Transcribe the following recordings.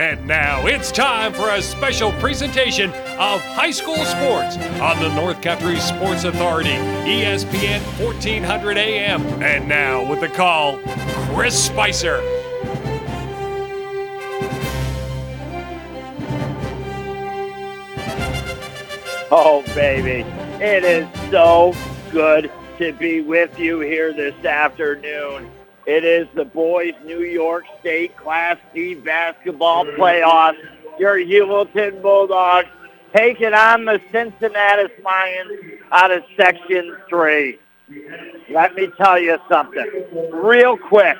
And now it's time for a special presentation of high school sports on the North Country Sports Authority, ESPN 1400 AM. And now with the call, Chris Spicer. Oh, baby. It is so good to be with you here this afternoon. It is the boys New York State Class D basketball playoffs. Your Heuvelton Bulldogs taking on the Cincinnati Lions out of Section 3. Let me tell you something. Real quick,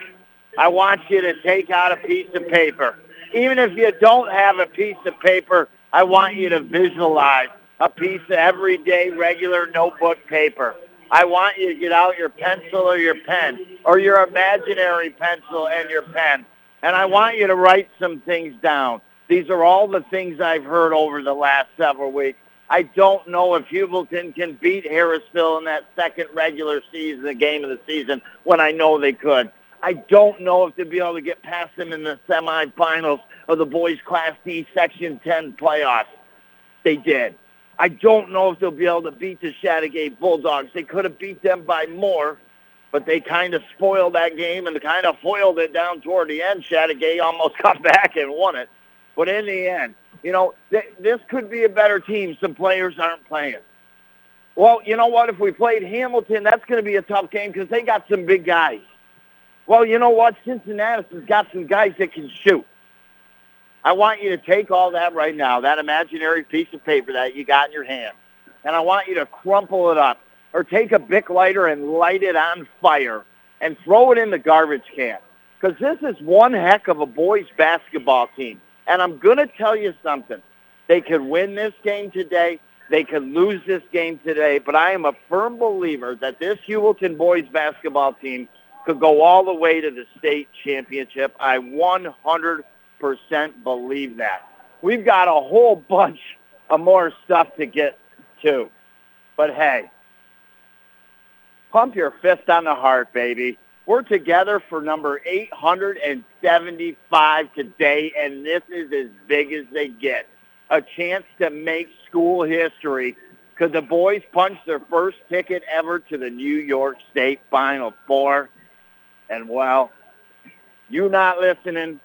I want you to take out a piece of paper. Even if you don't have a piece of paper, I want you to visualize a piece of everyday regular notebook paper. I want you to get out your pencil or your pen or your imaginary pencil and your pen. And I want you to write some things down. These are all the things I've heard over the last several weeks. I don't know if Heuvelton can beat Harrisville in that second regular season game of the season when I know they could. I don't know if they'll be able to get past them in the semifinals of the boys Class D Section 10 playoffs. They did. I don't know if they'll be able to beat the Chateaugay Bulldogs. They could have beat them by more, but they kind of spoiled that game and kind of foiled it down toward the end. Chateaugay almost got back and won it. But in the end, you know, th- this could be a better team. Some players aren't playing. Well, you know what? If we played Hamilton, that's going to be a tough game because they got some big guys. Well, you know what? Cincinnati has got some guys that can shoot. I want you to take all that right now, that imaginary piece of paper that you got in your hand, and I want you to crumple it up or take a Bic lighter and light it on fire and throw it in the garbage can. Because this is one heck of a boys basketball team. And I'm going to tell you something. They could win this game today. They could lose this game today. But I am a firm believer that this Heuvelton boys basketball team could go all the way to the state championship. I 100 percent believe that. We've got a whole bunch of more stuff to get to. But hey, pump your fist on the heart, baby. We're together for number 875 today, and this is as big as they get. A chance to make school history because the boys punched their first ticket ever to the New York State Final Four. And, well, you not listening,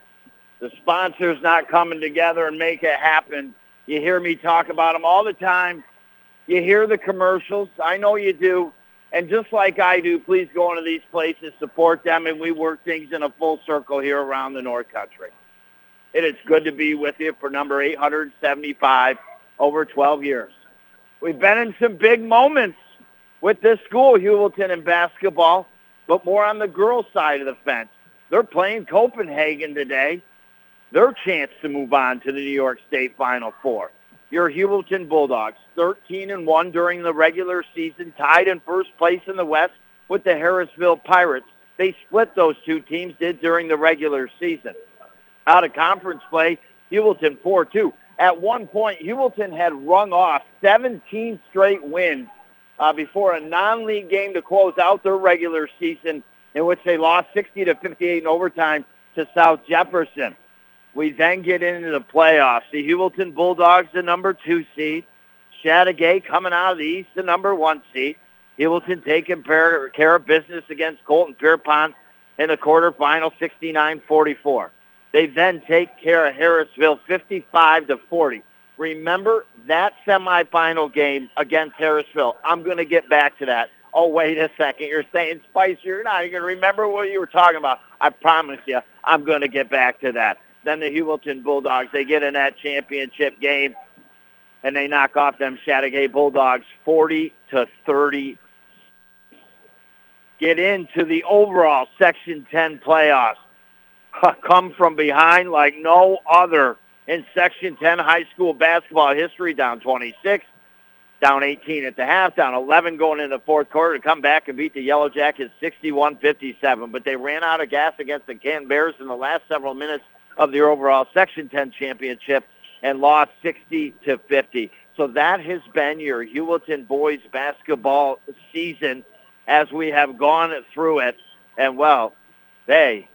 the sponsors not coming together and make it happen. You hear me talk about them all the time. You hear the commercials. I know you do. And just like I do, please go into these places, support them, and we work things in a full circle here around the North Country. And It is good to be with you for number 875 over 12 years. We've been in some big moments with this school, Heuvelton, in basketball, but more on the girls' side of the fence. They're playing Copenhagen today their chance to move on to the New York State Final Four. Your Heuvelton Bulldogs, 13 and 1 during the regular season, tied in first place in the West with the Harrisville Pirates. They split those two teams, did during the regular season. Out of conference play, Heuvelton 4-2. At one point, Heuvelton had rung off 17 straight wins uh, before a non-league game to close out their regular season in which they lost 60 to 58 in overtime to South Jefferson. We then get into the playoffs. The Heuvelton Bulldogs, the number two seed. Chateaugay coming out of the East, the number one seed. Heuvelton taking care of business against Colton Pierrepont in the quarterfinal, 69-44. They then take care of Harrisville, 55 to 40. Remember that semifinal game against Harrisville. I'm going to get back to that. Oh, wait a second. You're saying, Spicer, you're not even going to remember what you were talking about. I promise you, I'm going to get back to that then the Heuvelton Bulldogs. They get in that championship game, and they knock off them Chateaugay Bulldogs 40 to 30. Get into the overall Section 10 playoffs. Come from behind like no other in Section 10 high school basketball history, down 26, down 18 at the half, down 11 going into the fourth quarter to come back and beat the Yellow Jackets 61-57. But they ran out of gas against the Can Bears in the last several minutes of the overall Section 10 championship and lost 60 to 50. So that has been your Heuvelton boys basketball season as we have gone through it. And well, they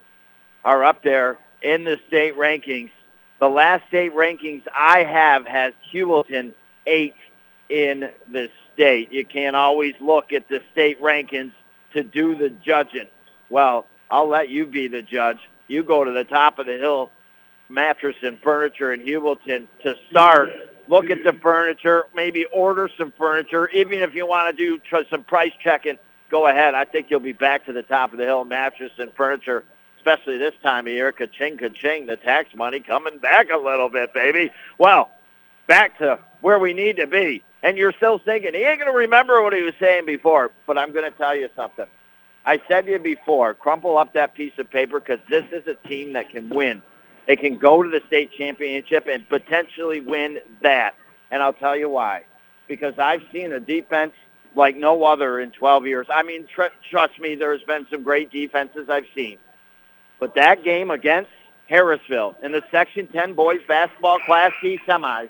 are up there in the state rankings The last state rankings I have has Heuvelton eight in the state. You can't always look at the state rankings to do the judging. Well, I'll let you be the judge. You go to the top of the hill mattress and furniture in Heuvelton to start. Look at the furniture, maybe order some furniture. Even if you want to do some price checking, go ahead. I think you'll be back to the top of the hill mattress and furniture, especially this time of year. Ka-ching, ka-ching, the tax money coming back a little bit, baby. Well, back to where we need to be. And you're still thinking, he ain't going to remember what he was saying before. But I'm going to tell you something. I said to you before, crumple up that piece of paper because this is a team that can win. They can go to the state championship and potentially win that. And I'll tell you why. Because I've seen a defense like no other in 12 years. I mean, tr- trust me, there's been some great defenses I've seen. But that game against Harrisville in the Section 10 boys basketball Class D semis,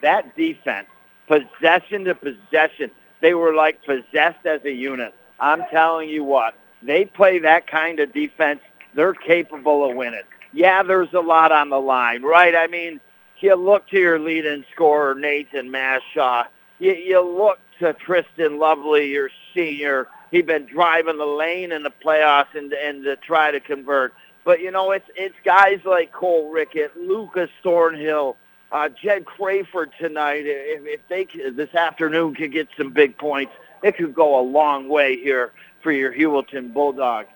that defense, possession to possession, they were like possessed as a unit. I'm telling you what, they play that kind of defense, they're capable of winning. Yeah, there's a lot on the line, right? I mean, you look to your leading scorer, Nathan Mashaw. You, you look to Tristan Lovely, your senior. He's been driving the lane in the playoffs and, and to try to convert. But, you know, it's it's guys like Cole Rickett, Lucas Thornhill, uh, Jed Crayford tonight. If, if they this afternoon could get some big points, it could go a long way here for your Heuvelton Bulldogs.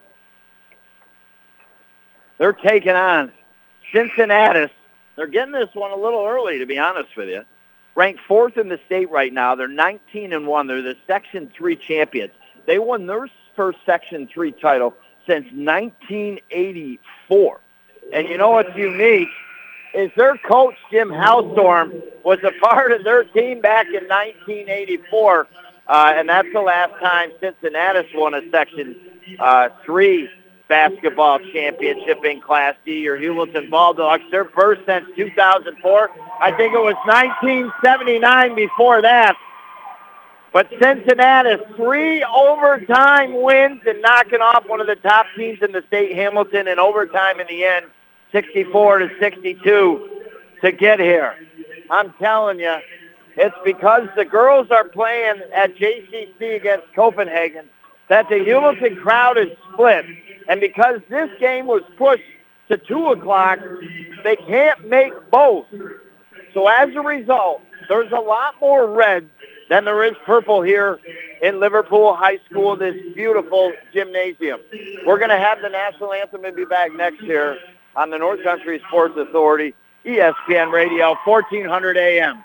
They're taking on Cincinnati. They're getting this one a little early, to be honest with you. Ranked fourth in the state right now. They're 19 and one. They're the Section Three champions. They won their first Section Three title since 1984. And you know what's unique is their coach Jim Halstorm was a part of their team back in 1984, uh, and that's the last time Cincinnati won a Section uh, Three basketball championship in Class D. Your Heuvelton Bulldogs, their first since 2004. I think it was 1979 before that. But Cincinnati, three overtime wins and knocking off one of the top teams in the state, Hamilton, in overtime in the end, 64 to 62 to get here. I'm telling you, it's because the girls are playing at JCC against Copenhagen that the Heuvelton crowd is split. And because this game was pushed to 2 o'clock, they can't make both. So as a result, there's a lot more red than there is purple here in Liverpool High School, this beautiful gymnasium. We're going to have the national anthem and be back next year on the North Country Sports Authority, ESPN Radio, 1400 AM.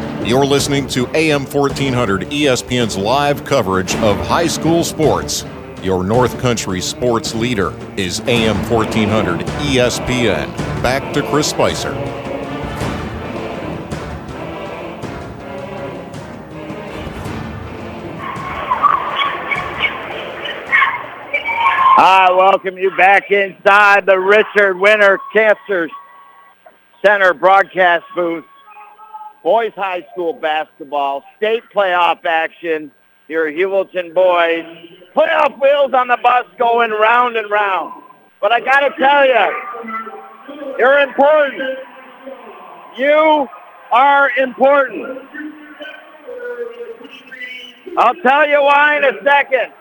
You're listening to AM 1400 ESPN's live coverage of high school sports. Your North Country sports leader is AM 1400 ESPN. Back to Chris Spicer. I welcome you back inside the Richard Winter Cancer Center broadcast booth boys high school basketball, state playoff action. Your Heuvelton boys, playoff wheels on the bus going round and round. But I got to tell you, you're important. You are important. I'll tell you why in a second.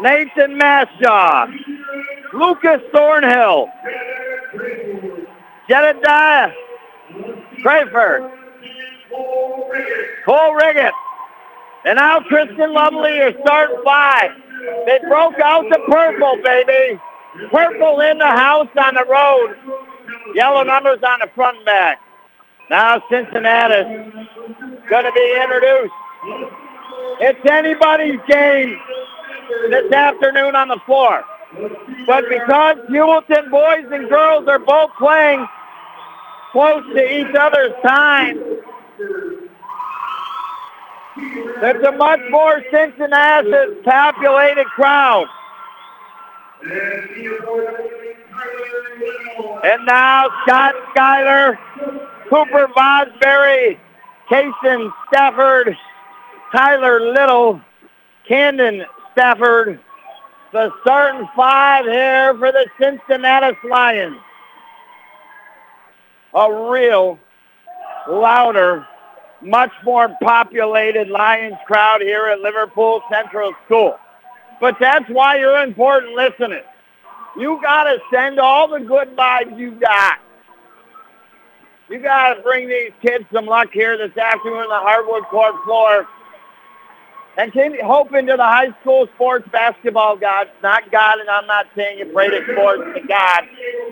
Nathan Mashaw, Lucas Thornhill, Jedediah Crayford. Cole Rickett. And now Tristan Lovely are starting five. They broke out the purple, baby. Purple in the house on the road. Yellow numbers on the front and back. Now Cincinnati going to be introduced. It's anybody's game this afternoon on the floor. But because Heuvelton boys and girls are both playing close to each other's time, there's a much more Cincinnati populated crowd. And now Scott Schuyler, Cooper Vosbury, Kason Stafford, Tyler Little, Camden Stafford, the starting five here for the Cincinnati Lions. A real louder, much more populated Lions crowd here at Liverpool Central School. But that's why you're important listening. You got to send all the good vibes you got. You got to bring these kids some luck here this afternoon on the hardwood court floor. And can hope into the high school sports basketball gods, not God, and I'm not saying you pray to sports to God.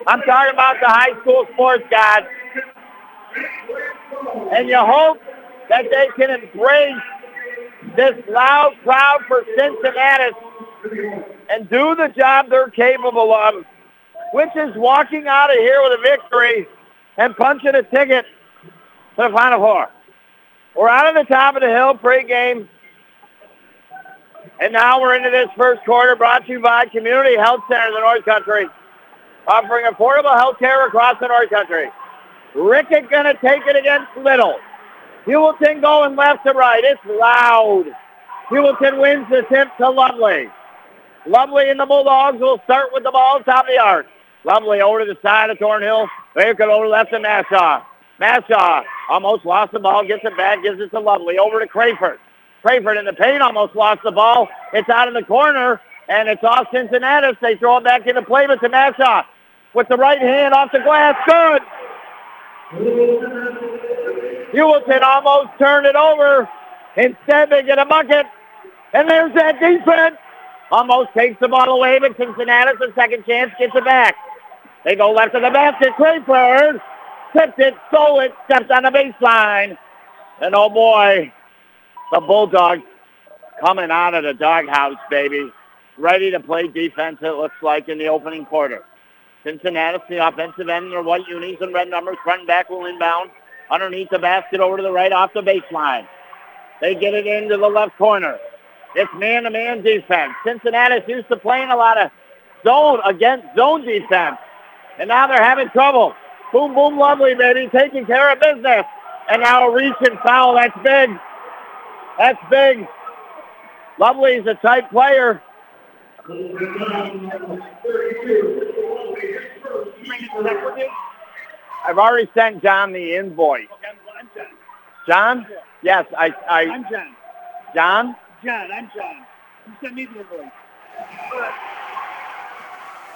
I'm talking about the high school sports gods. And you hope that they can embrace this loud crowd for Cincinnati and do the job they're capable of, which is walking out of here with a victory and punching a ticket to the Final Four. We're out of the top of the hill pregame. And now we're into this first quarter brought to you by Community Health Center of the North Country, offering affordable health care across the North Country. Rickett going to take it against Little. Heuvelton going left to right. It's loud. Heuvelton wins the tip to Lovely. Lovely and the Bulldogs will start with the ball top of the arc. Lovely over to the side of Thornhill. Baker over left to Mashaw. Mashaw almost lost the ball, gets it back, gives it to Lovely. Over to Crayford. Crayford in the paint almost lost the ball. It's out of the corner, and it's off Cincinnati. They throw it back into play, but to Mashaw with the right hand off the glass. Good. Heuvelton almost turned it over. Instead, they get a bucket. And there's that defense. Almost takes the ball away, but Cincinnati's a second chance, gets it back. They go left of the basket. Crayford tipped it, stole it, stepped on the baseline. And oh boy, the Bulldogs coming out of the doghouse, baby. Ready to play defense, it looks like, in the opening quarter. Cincinnati, the offensive end, their white unis and red numbers. Front and back will inbound. Underneath the basket over to the right off the baseline. They get it into the left corner. It's man-to-man defense. Cincinnati's used to playing a lot of zone against zone defense. And now they're having trouble. Boom, boom, lovely, baby. Taking care of business. And now a reach and foul. That's big. That's big. Lovely's a tight player. I've already sent John the invoice. John? Yes, I. I I'm John. John? John, I'm John. You sent me the invoice.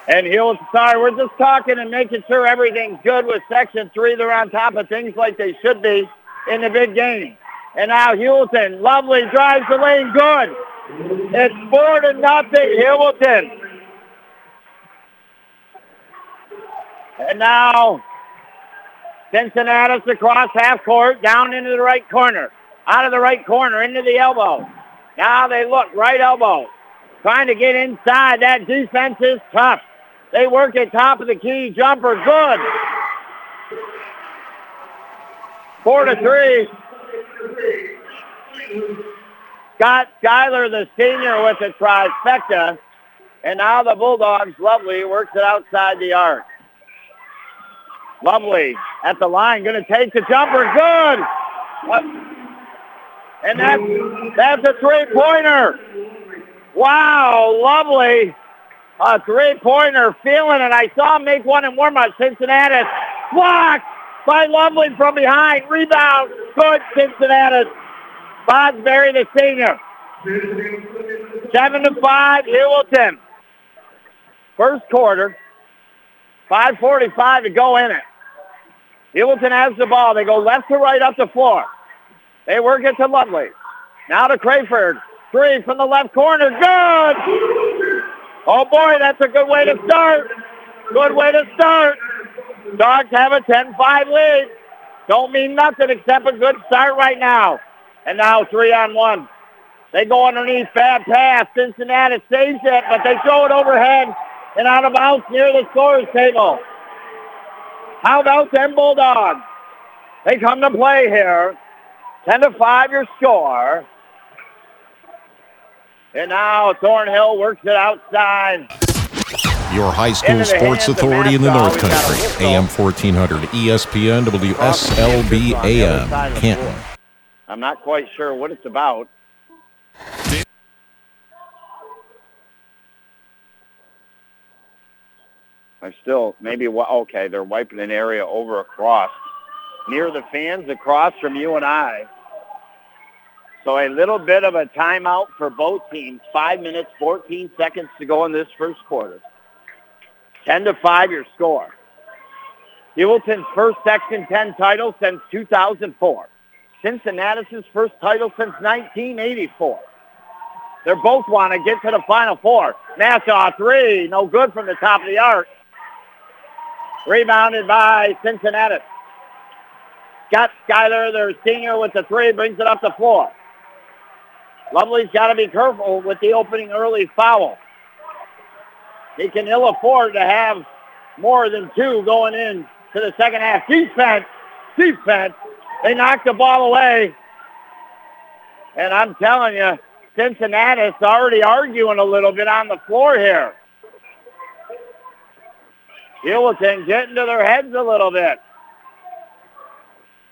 And he'll, sorry, we're just talking and making sure everything's good with Section 3. They're on top of things like they should be in the big game. And now Heuvelton, lovely, drives the lane, good. It's four to nothing, Heuvelton. And now Cincinnati's across half court, down into the right corner. Out of the right corner, into the elbow. Now they look, right elbow. Trying to get inside. That defense is tough. They work at top of the key. Jumper, good. Four to three. Scott Schuyler, the senior, with a trifecta. And now the Bulldogs, Lovely, works it outside the arc. Lovely at the line, going to take the jumper. Good. And that's, that's a three-pointer. Wow, lovely. A three-pointer, feeling it. I saw him make one in warm-up. Cincinnati blocked by Lovely from behind. Rebound, good Cincinnati. Vosbury, the senior. Seven to five, Heuvelton. First quarter, 5.45 to go in it. Heuvelton has the ball. They go left to right up the floor. They work it to Lovely. Now to Crayford. Three from the left corner. Good! Oh boy, that's a good way to start. Good way to start. Dogs have a 10-5 lead. Don't mean nothing except a good start right now. And now three on one. They go underneath, bad pass. Cincinnati saves it, but they throw it overhead and out of bounds near the scorer's table. How about them Bulldogs? They come to play here. 10 to 5 your score. And now Thornhill works it outside. Your high school sports authority in the North We've got a Country. AM 1400, ESPN, WSLB On the other AM, side of the Canton. I'm not quite sure what it's about. I still maybe okay. They're wiping an area over across near the fans across from you and I. So a little bit of a timeout for both teams. Five minutes, 14 seconds to go in this first quarter. 10 to 5 your score. Heuvelton's first Section 10 title since 2004. Cincinnati's first title since 1984. They both want to get to the Final Four. Mashaw three, no good from the top of the arc. Rebounded by Cincinnati. Scott Schuyler, their senior with the three, brings it up the floor. Lovely's got to be careful with the opening early foul. He can ill afford to have more than two going in to the second half. Defense, defense. They knocked the ball away. And I'm telling you, Cincinnati's already arguing a little bit on the floor here. Heuvelton getting to their heads a little bit.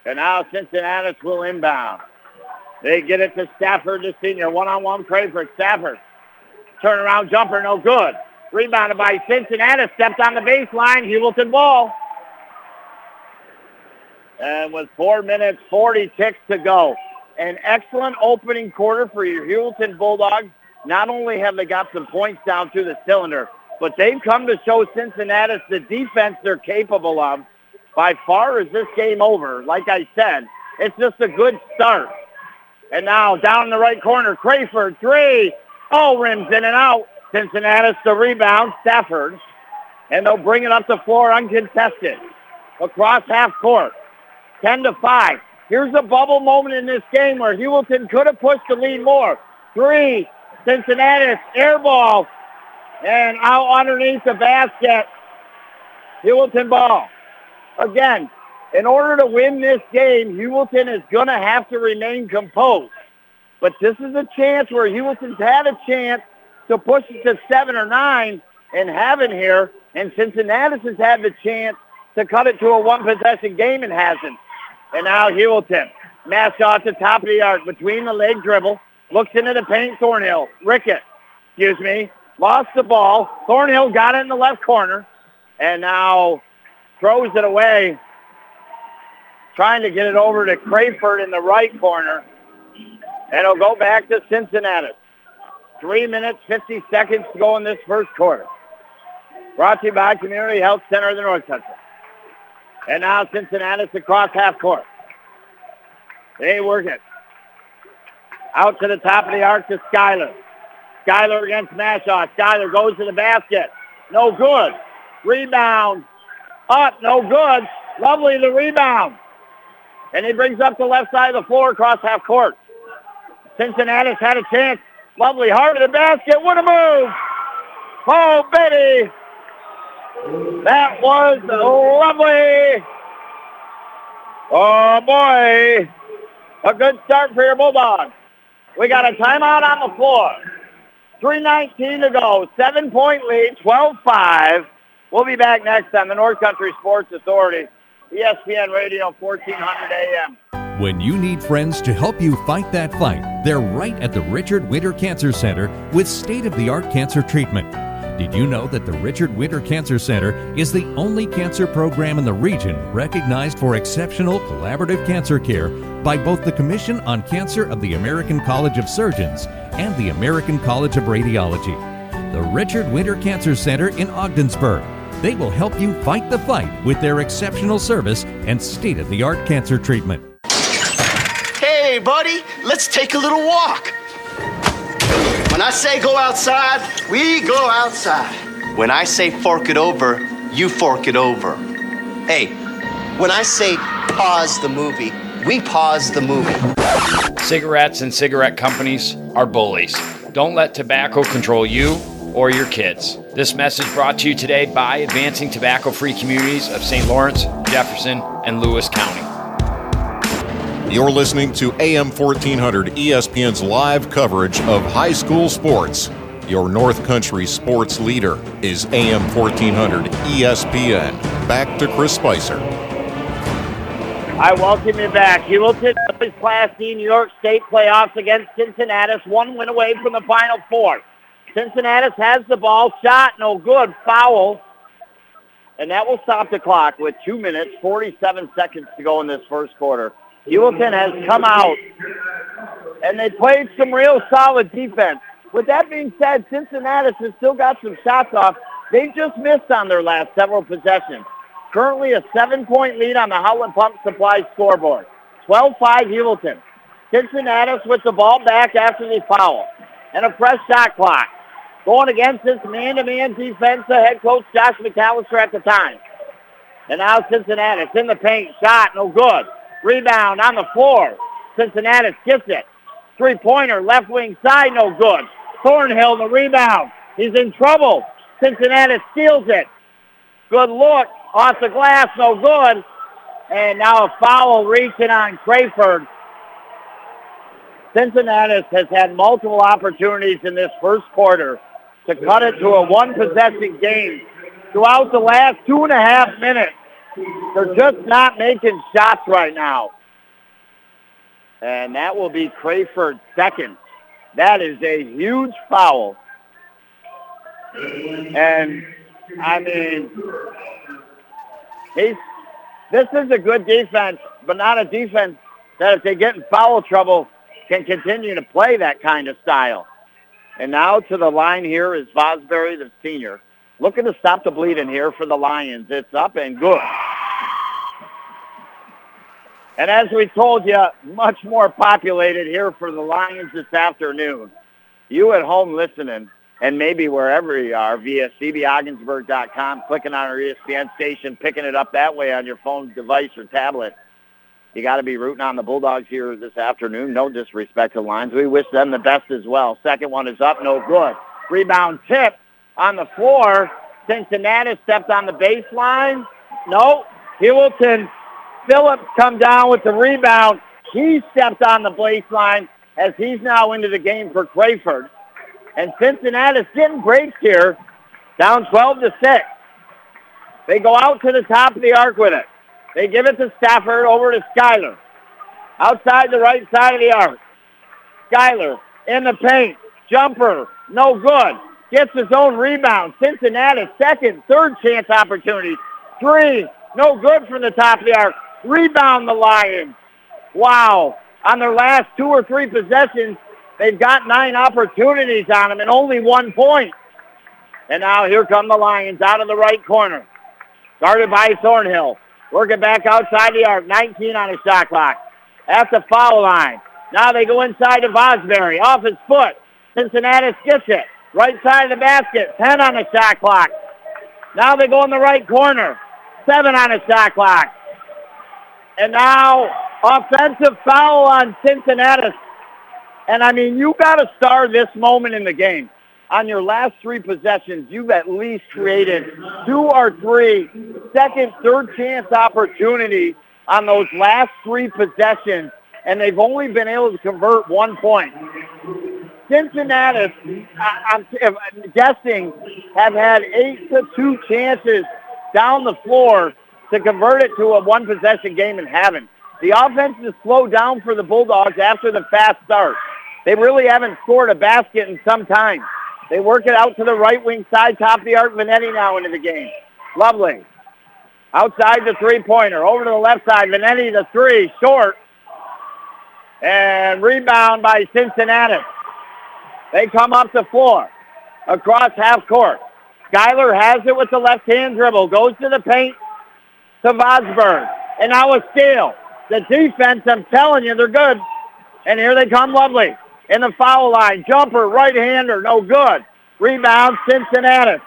And now Cincinnati will inbound. They get it to Stafford, the senior. One-on-one play for Stafford. Turnaround jumper, no good. Rebounded by Cincinnati. Stepped on the baseline. Heuvelton ball. And with four minutes, 40 ticks to go. An excellent opening quarter for your Heuvelton Bulldogs. Not only have they got some points down through the cylinder, but they've come to show Cincinnati the defense they're capable of. By far is this game over. Like I said, it's just a good start. And now down in the right corner, Crayford, three. Oh, rims in and out. Cincinnati's the rebound, Stafford. And they'll bring it up the floor uncontested. Across half court. 10 to 5. Here's a bubble moment in this game where Heuvelton could have pushed the lead more. Three. Cincinnati, air ball. And out underneath the basket. Heuvelton ball. Again, in order to win this game, Heuvelton is going to have to remain composed. But this is a chance where Heuvelton's had a chance to push it to seven or nine and haven't here. And Cincinnati has had the chance to cut it to a one-possession game and hasn't. And now Heuvelton. Mashaw at the top of the arc between the leg dribble. Looks into the paint. Thornhill. Rickett. Excuse me. Lost the ball. Thornhill got it in the left corner. And now throws it away. Trying to get it over to Crayford in the right corner. And it'll go back to Cincinnati. Three minutes, 50 seconds to go in this first quarter. Brought to you by Community Health Center of the North Country. And now Cincinnati's across half court. They work it. Out to the top of the arc to Schuyler. Schuyler against Mashaw. Schuyler goes to the basket. No good. Rebound. Up. No good. Lovely the rebound. And he brings up the left side of the floor across half court. Cincinnati's had a chance. Lovely heart of the basket. What a move. Oh, baby. That was lovely. Oh, boy. A good start for your Bulldogs. We got a timeout on the floor. 3.19 to go. Seven-point lead, 12-5. We'll be back next on the North Country Sports Authority, ESPN Radio, 1400 AM. When you need friends to help you fight that fight, they're right at the Richard Winter Cancer Center with state of the art cancer treatment. Did you know that the Richard Winter Cancer Center is the only cancer program in the region recognized for exceptional collaborative cancer care by both the Commission on Cancer of the American College of Surgeons and the American College of Radiology? The Richard Winter Cancer Center in Ogdensburg. They will help you fight the fight with their exceptional service and state of the art cancer treatment. Hey, buddy, let's take a little walk. When I say go outside, we go outside. When I say fork it over, you fork it over. Hey, when I say pause the movie, we pause the movie. Cigarettes and cigarette companies are bullies. Don't let tobacco control you or your kids. This message brought to you today by Advancing Tobacco Free Communities of St. Lawrence, Jefferson, and Lewis County. You're listening to AM 1400 ESPN's live coverage of high school sports. Your North Country sports leader is AM 1400 ESPN. Back to Chris Spicer. I welcome you back. Heuvelton plays Class D New York State playoffs against Cincinnati, one win away from the Final Four. Cincinnati has the ball, shot, no good, foul. And that will stop the clock with 2 minutes, 47 seconds to go in this first quarter. Heuvelton has come out, and they played some real solid defense. With that being said, Cincinnati has still got some shots off. They just missed on their last several possessions. Currently a seven-point lead on the Howland Pump Supply scoreboard. 12-5 Heuvelton. Cincinnati with the ball back after the foul. And a fresh shot clock. Going against this man-to-man defense, the head coach Josh McAllister at the time. And now Cincinnati in the paint. Shot, no good. Rebound on the floor. Cincinnati gets it. Three-pointer, left wing side, no good. Thornhill, the rebound. He's in trouble. Cincinnati steals it. Good look. Off the glass, no good. And now a foul reaching on Crayford. Cincinnati has had multiple opportunities in this first quarter to cut it to a one-possession game. Throughout the last two and a half minutes, they're just not making shots right now. And that will be Crayford's second. That is a huge foul. And, I mean, he's, this is a good defense, but not a defense that if they get in foul trouble can continue to play that kind of style. And now to the line here is Vosbury, the senior. Looking to stop the bleeding here for the Lions. It's up and good. And as we told you, much more populated here for the Lions this afternoon. You at home listening, and maybe wherever you are, via cbogginsburg.com, clicking on our ESPN station, picking it up that way on your phone device or tablet. You got to be rooting on the Bulldogs here this afternoon. No disrespect to Lions. We wish them the best as well. Second one is up, no good. Rebound tip on the floor. Cincinnati stepped on the baseline. No. Heuvelton Phillips come down with the rebound. He stepped on the baseline as he's now into the game for Crayford. And Cincinnati's getting breaks here, down 12 to 6. They go out to the top of the arc with it. They give it to Stafford over to Schuyler. Outside the right side of the arc. Schuyler in the paint. Jumper, no good. Gets his own rebound. Cincinnati, second, third chance opportunity. Three, no good from the top of the arc. Rebound the Lions. Wow. On their last two or three possessions, they've got nine opportunities on them and only one point. And now here come the Lions out of the right corner. Guarded by Thornhill. Working back outside the arc. 19 on his shot clock. At the foul line. Now they go inside to Vosbury. Off his foot. Cincinnati gets it. Right side of the basket. 10 on the shot clock. Now they go in the right corner. 7 on the shot clock. And now offensive foul on Cincinnati. And I mean, you got to star this moment in the game. On your last three possessions, you've at least created two or three second, third chance opportunities on those last three possessions, and they've only been able to convert one point. Cincinnati, I'm guessing, have had eight to two chances down the floor to convert it to a one-possession game and haven't. The offense has slowed down for the Bulldogs after the fast start. They really haven't scored a basket in some time. They work it out to the right wing side, top of the arc. Vanetti now into the game. Lovely. Outside the three-pointer. Over to the left side. Vanetti the three. Short. And rebound by Cincinnati. They come up the floor. Across half court. Schuyler has it with the left-hand dribble, goes to the paint to Vosbury. And now a steal. The defense, I'm telling you, they're good. And here they come, lovely. In the foul line, jumper, right-hander, no good. Rebound, Cincinnati.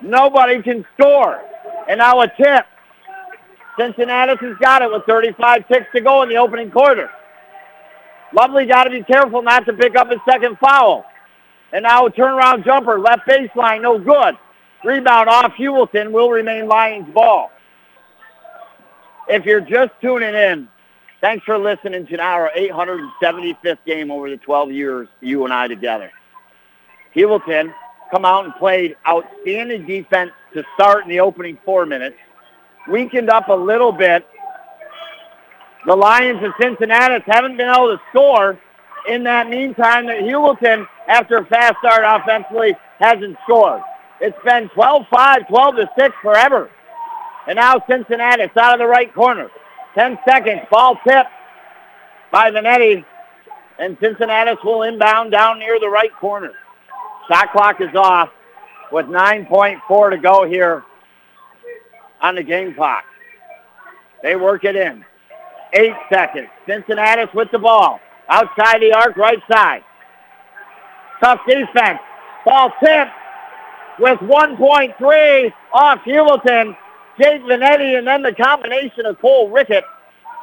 Nobody can score. And now a tip. Cincinnati has got it with 35 ticks to go in the opening quarter. Lovely got to be careful not to pick up his second foul. And now a turnaround jumper, left baseline, no good. Rebound off Heuvelton will remain Lions ball. If you're just tuning in, thanks for listening to our 875th game over the 12 years you and I together. Hewelton come out and played outstanding defense to start in the opening four minutes. Weakened up a little bit. The Lions of Cincinnati haven't been able to score. In that meantime, that Heuvelton, after a fast start offensively, hasn't scored. It's been 12-5, 12-6 forever. And now Cincinnati, it's out of the right corner. 10 seconds, ball tip by Vanetti. And Cincinnati will inbound down near the right corner. Shot clock is off with 9.4 to go here on the game clock. They work it in. Eight seconds. Cincinnati with the ball. Outside the arc, right side. Tough defense. Ball tipped with 1.3 off Heuvelton. Jake Vanetti and then the combination of Cole Rickett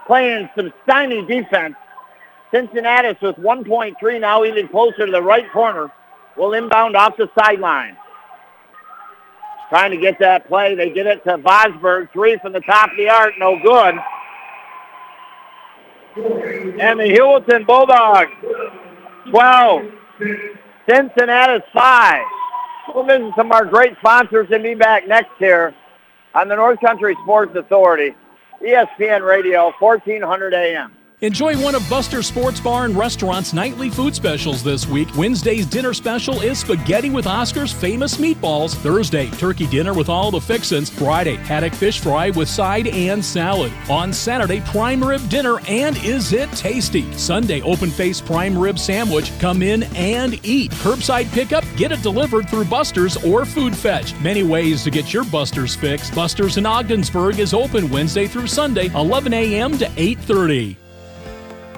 playing some stymy defense. Cincinnati with 1.3 now even closer to the right corner will inbound off the sideline. Trying to get that play. They get it to Vosbury. Three from the top of the arc. No good. And the Heuvelton Bulldogs, 12. Cincinnati 5. We'll visit some of our great sponsors and be back next here on the North Country Sports Authority, ESPN Radio, 1400 AM. Enjoy one of Buster Sports Bar and Restaurant's nightly food specials this week. Wednesday's dinner special is spaghetti with Oscar's famous meatballs. Thursday, turkey dinner with all the fixins. Friday, haddock fish fry with side and salad. On Saturday, prime rib dinner and is it tasty? Sunday, open face prime rib sandwich. Come in and eat. Curbside pickup, get it delivered through Buster's or Food Fetch. Many ways to get your Buster's fix. Buster's in Ogdensburg is open Wednesday through Sunday, 11 a.m. to 8:30.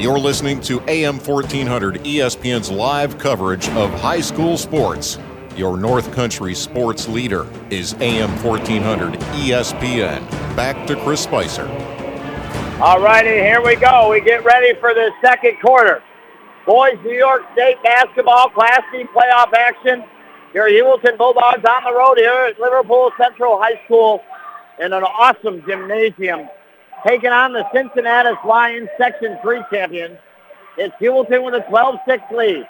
You're listening to AM 1400 ESPN's live coverage of high school sports. Your North Country sports leader is AM 1400 ESPN. Back to Chris Spicer. All righty, here we go. We get ready for the second quarter. Boys New York State basketball Class D playoff action. Your Heuvelton Bulldogs on the road here at Liverpool Central High School in an awesome gymnasium taking on the Cincinnati Lions Section 3 champions. It's Heuvelton with a 12-6 lead.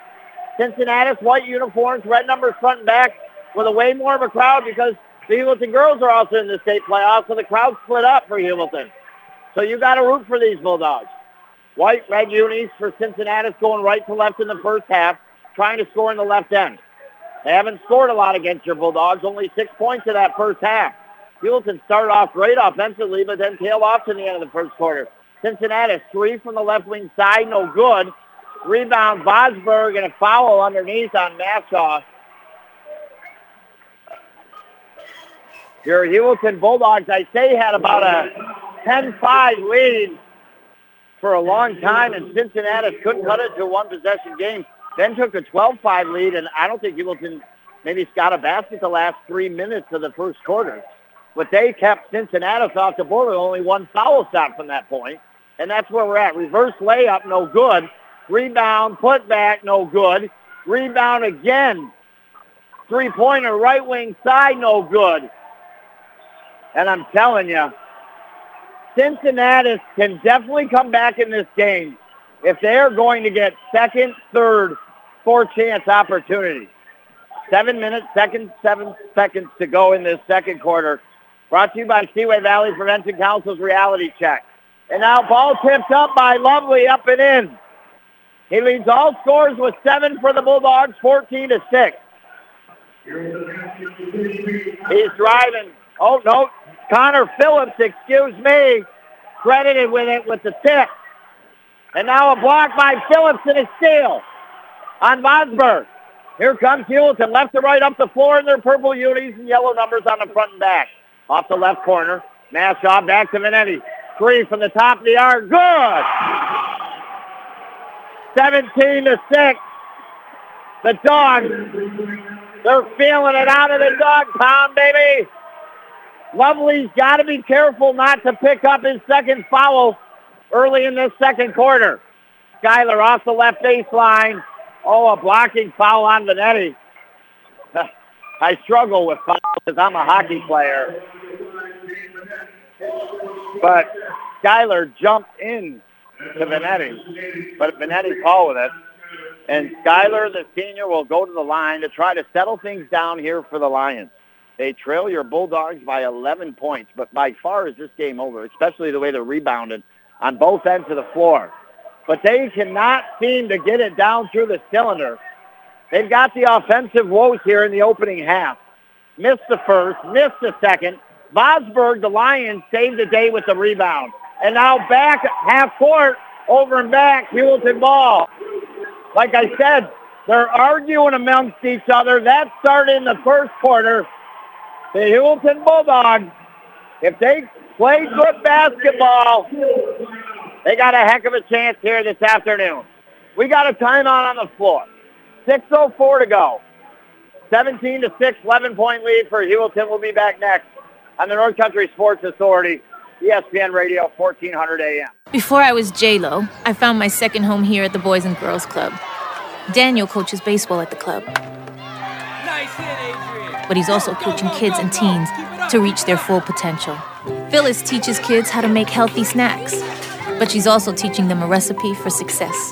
Cincinnati white uniforms, red numbers front and back with a way more of a crowd because the Heuvelton girls are also in the state playoffs, so the crowd split up for Heuvelton. So you got to root for these Bulldogs. White, red unis for Cincinnati going right to left in the first half, trying to score in the left end. They haven't scored a lot against your Bulldogs, only six points in that first half. Heuvelton started off great offensively, but then tail off to the end of the first quarter. Cincinnati, three from the left wing side, no good. Rebound, Vosbury, and a foul underneath on Mashaw. Your Heuvelton Bulldogs, I say, had about a 10-5 lead for a long time, and Cincinnati couldn't cut it to a one-possession game. Then took a 12-5 lead, and I don't think Heuvelton maybe got a basket the last three minutes of the first quarter. But they kept Cincinnati off the board with only one foul shot from that point. And that's where we're at. Reverse layup, no good. Rebound, put back, no good. Rebound again. Three-pointer, right wing side, no good. And I'm telling you, Cincinnati can definitely come back in this game if they're going to get second, third, fourth chance opportunities. Seven minutes, second, seven seconds to go in this second quarter. Brought to you by Seaway Valley Prevention Council's reality check. And now ball tipped up by Lovely up and in. He leads all scores with seven for the Bulldogs, 14 to 6. He's driving. Oh, no. Connor Phillips, excuse me, credited with it with the tip. And now a block by Phillips and a steal on Vosbury. Here comes Heuvelton, left to right up the floor in their purple unis and yellow numbers on the front and back. Off the left corner. Mashaw back to Minetti. Three from the top of the arc. Good! 17 to 6. The Dogs, they're feeling it out of the dog pound, baby. Lovely's got to be careful not to pick up his second foul early in this second quarter. Skyler off the left baseline. Oh, a blocking foul on Vanetti. I struggle with fouls because I'm a hockey player. But Skyler jumped in to Vanetti, but Vanetti called with it. And Skyler, the senior, will go to the line to try to settle things down here for the Lions. They trail your Bulldogs by 11 points, but by far is this game over, especially the way they're rebounded on both ends of the floor. But they cannot seem to get it down through the cylinder. They've got the offensive woes here in the opening half. Missed the first, missed the second. Vosbury, the Lions, saved the day with the rebound. And now back half court, over and back, Heuvelton ball. Like I said, they're arguing amongst each other. That started in the first quarter. The Heuvelton Bulldogs, if they play good basketball, they got a heck of a chance here this afternoon. We got a timeout on the floor. 6.04 to go. 17 to 6, 11 point lead for Heuvelton. We'll be back next on the North Country Sports Authority, ESPN Radio, 1400 AM. Before I was J-Lo, I found my second home here at the Boys and Girls Club. Daniel coaches baseball at the club. Nice hit, Adrian. But he's also coaching kids and teens to reach their full potential. Phyllis teaches kids how to make healthy snacks, but she's also teaching them a recipe for success.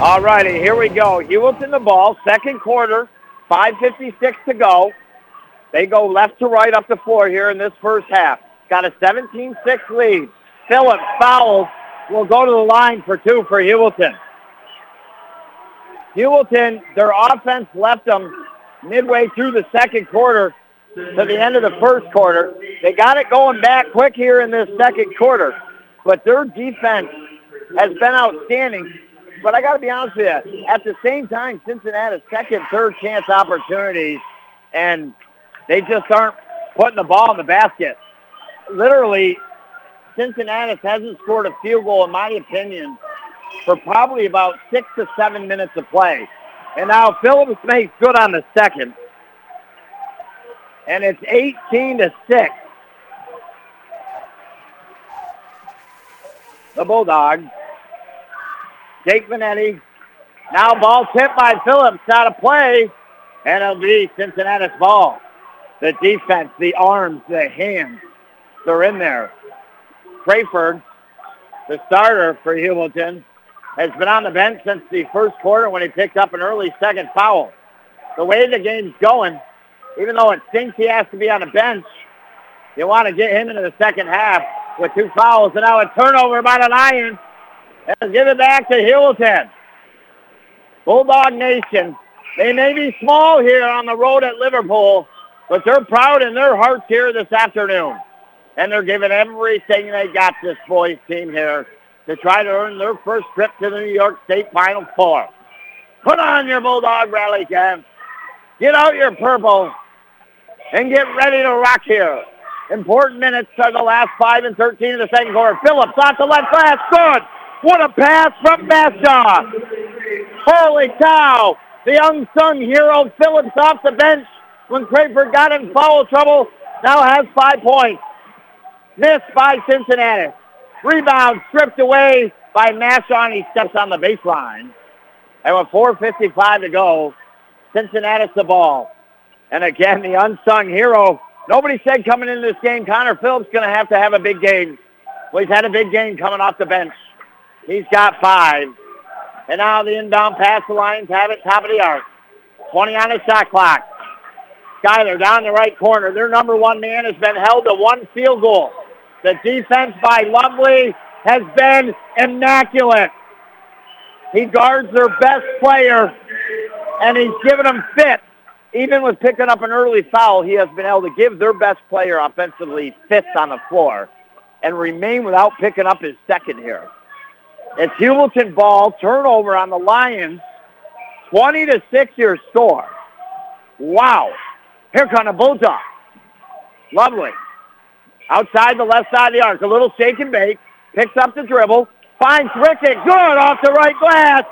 All righty, here we go. Heuvelton the ball, second quarter, 5.56 to go. They go left to right up the floor here in this first half. Got a 17-6 lead. Phillips fouls. Will go to the line for two for Heuvelton. Heuvelton, their offense left them midway through the second quarter to the end of the first quarter. They got it going back quick here in this second quarter, but their defense has been outstanding. But I got to be honest with you, at the same time, Cincinnatus Cincinnatus's second, third chance opportunities, and they just aren't putting the ball in the basket. Literally, Cincinnatus hasn't scored a field goal, in my opinion, for probably about six to seven minutes of play. And now Phillips makes good on the second. And it's 18 to 6. The Bulldogs. Jake Vanetti. Now ball tipped by Phillips out of play. And it'll be Cincinnatus's ball. The defense, the arms, the hands, they're in there. Crayford, the starter for Heuvelton, has been on the bench since the first quarter when he picked up an early second foul. The way the game's going, even though it thinks he has to be on the bench, you want to get him into the second half with two fouls. And now a turnover by the Lions. And give it back to Heuvelton. Bulldog Nation. They may be small here on the road at Liverpool, But they're proud in their hearts here this afternoon. And they're giving everything they got this boys team here to try to earn their first trip to the New York State Final Four. Put on your Bulldog rally cap. Get out your purple and get ready to rock here. Important minutes are the last 5 and 13 of the second quarter. Phillips off the left glass. Good. What a pass from Mashaw. Holy cow. The unsung hero Phillips off the bench when Crayford got in foul trouble now has five points. Missed by Cincinnatus. Rebound stripped away by Mashaw and he steps on the baseline. And with 4.55 to go, Cincinnatus's the ball. And again, the unsung hero. Nobody said coming into this game, Connor Phillips going to have to have a big game. Well, he's had a big game coming off the bench. He's got five. And now the inbound pass, the Lions have it top of the arc. 20 on the shot clock. Skyler down the right corner. Their number one man has been held to one field goal. The defense by Lovely has been immaculate. He guards their best player, and he's given them fits. Even with picking up an early foul, he has been able to give their best player offensively fits on the floor and remain without picking up his second here. It's Heuvelton ball, turnover on the Lions, 20 to 6 your score. Wow. Here come the Bulldogs. Lovely. Outside the left side of the arc, a little shake and bake, picks up the dribble, finds Rickett, good off the right glass.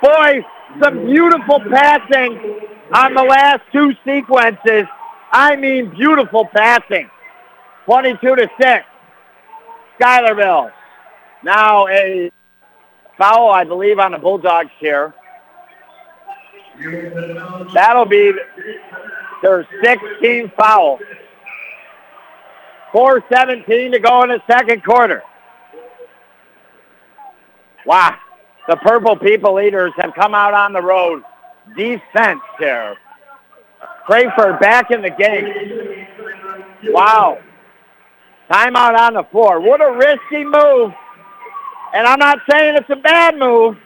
Boy, some beautiful passing on the last two sequences. I mean beautiful passing. 22 to 6. Schuylerville. Now a foul, I believe, on the Bulldogs here. That'll be their 16th foul. 4.17 to go in the second quarter. Wow. The Purple People Eaters have come out on the road. Defense here. Crayford back in the game. Wow. Timeout on the floor. What a risky move. And I'm not saying it's a bad move.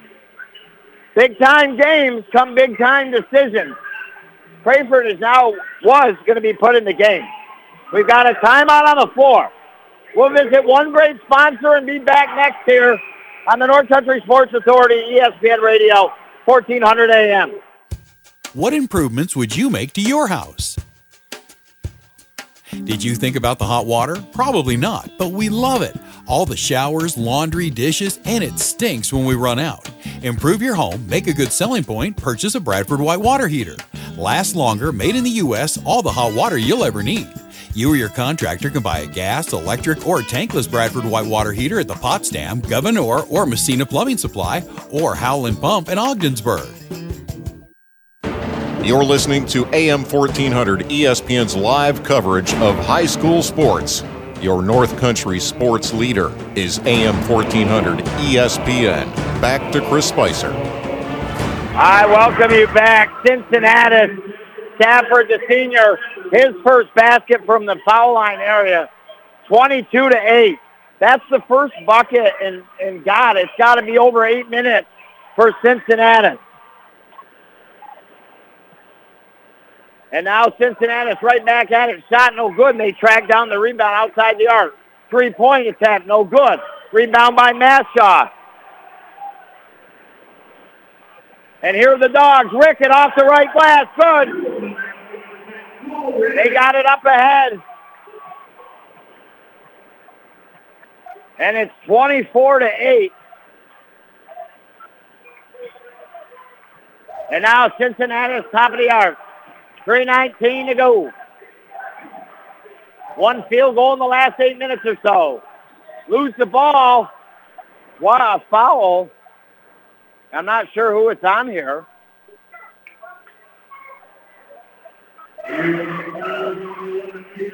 Big time games come big time decisions. Crayford is now, was going to be put in the game. We've got a timeout on the floor. We'll visit one great sponsor and be back next here on the North Country Sports Authority, ESPN Radio, 1400 AM. What improvements would you make to your house? Did you think about the hot water? Probably not, but we love it. All the showers, laundry, dishes, and it stinks when we run out. Improve your home, make a good selling point, purchase a Bradford White water heater. Last longer, made in the U.S., all the hot water you'll ever need. You or your contractor can buy a gas, electric, or tankless Bradford White water heater at the Potsdam, Gouverneur, or Massena Plumbing Supply, or Howland Pump in Ogdensburg. You're listening to AM 1400 ESPN's live coverage of high school sports. Your North Country sports leader is AM 1400 ESPN. Back to Chris Spicer. I welcome you back. Cincinnatus, Stafford, the senior, his first basket from the foul line area, 22 to 8. That's the first bucket, and, and God, it's got to be over eight minutes for Cincinnatus. And now Cincinnatus's right back at it. Shot no good, and they track down the rebound outside the arc. Three-point attempt, no good. Rebound by Mashaw. And here are the dogs. Rickett off the right glass. Good. They got it up ahead. And it's 24 to 8. And now Cincinnatus's top of the arc. 3.19 to go. One field goal in the last eight minutes or so. Lose the ball. What a foul. I'm not sure who it's on here.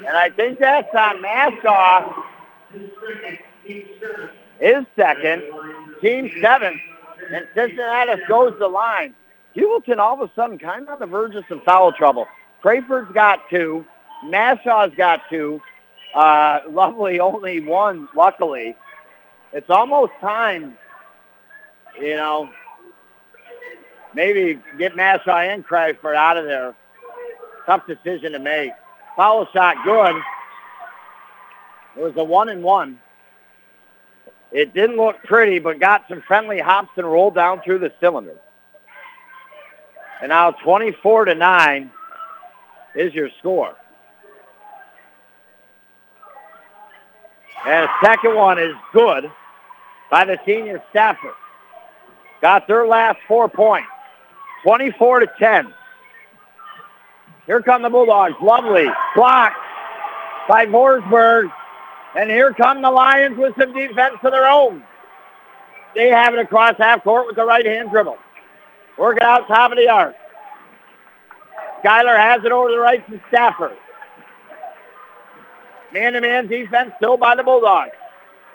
And I think that's on Mashaw. His second. Team seven. And Cincinnatus goes the line. Heuvelton all of a sudden kind of on the verge of some foul trouble. Crayford's got two. Mashaw's got two. Uh, Lovely only one, luckily. It's almost time, you know, maybe get Mashaw and Crayford out of there. Tough decision to make. Foul shot good. It was a one and one. It didn't look pretty, but got some friendly hops and rolled down through the cylinder. And now 24 to 9 is your score. And the second one is good by the senior Stafford. Got their last four points. 24 to 10. Here come the Bulldogs. Lovely. Blocked by Vosbury. And here come the Lions with some defense of their own. They have it across half court with the right hand dribble. Work it out top of the arc. Skyler has it over the right to Stafford. Man-to-man defense still by the Bulldogs.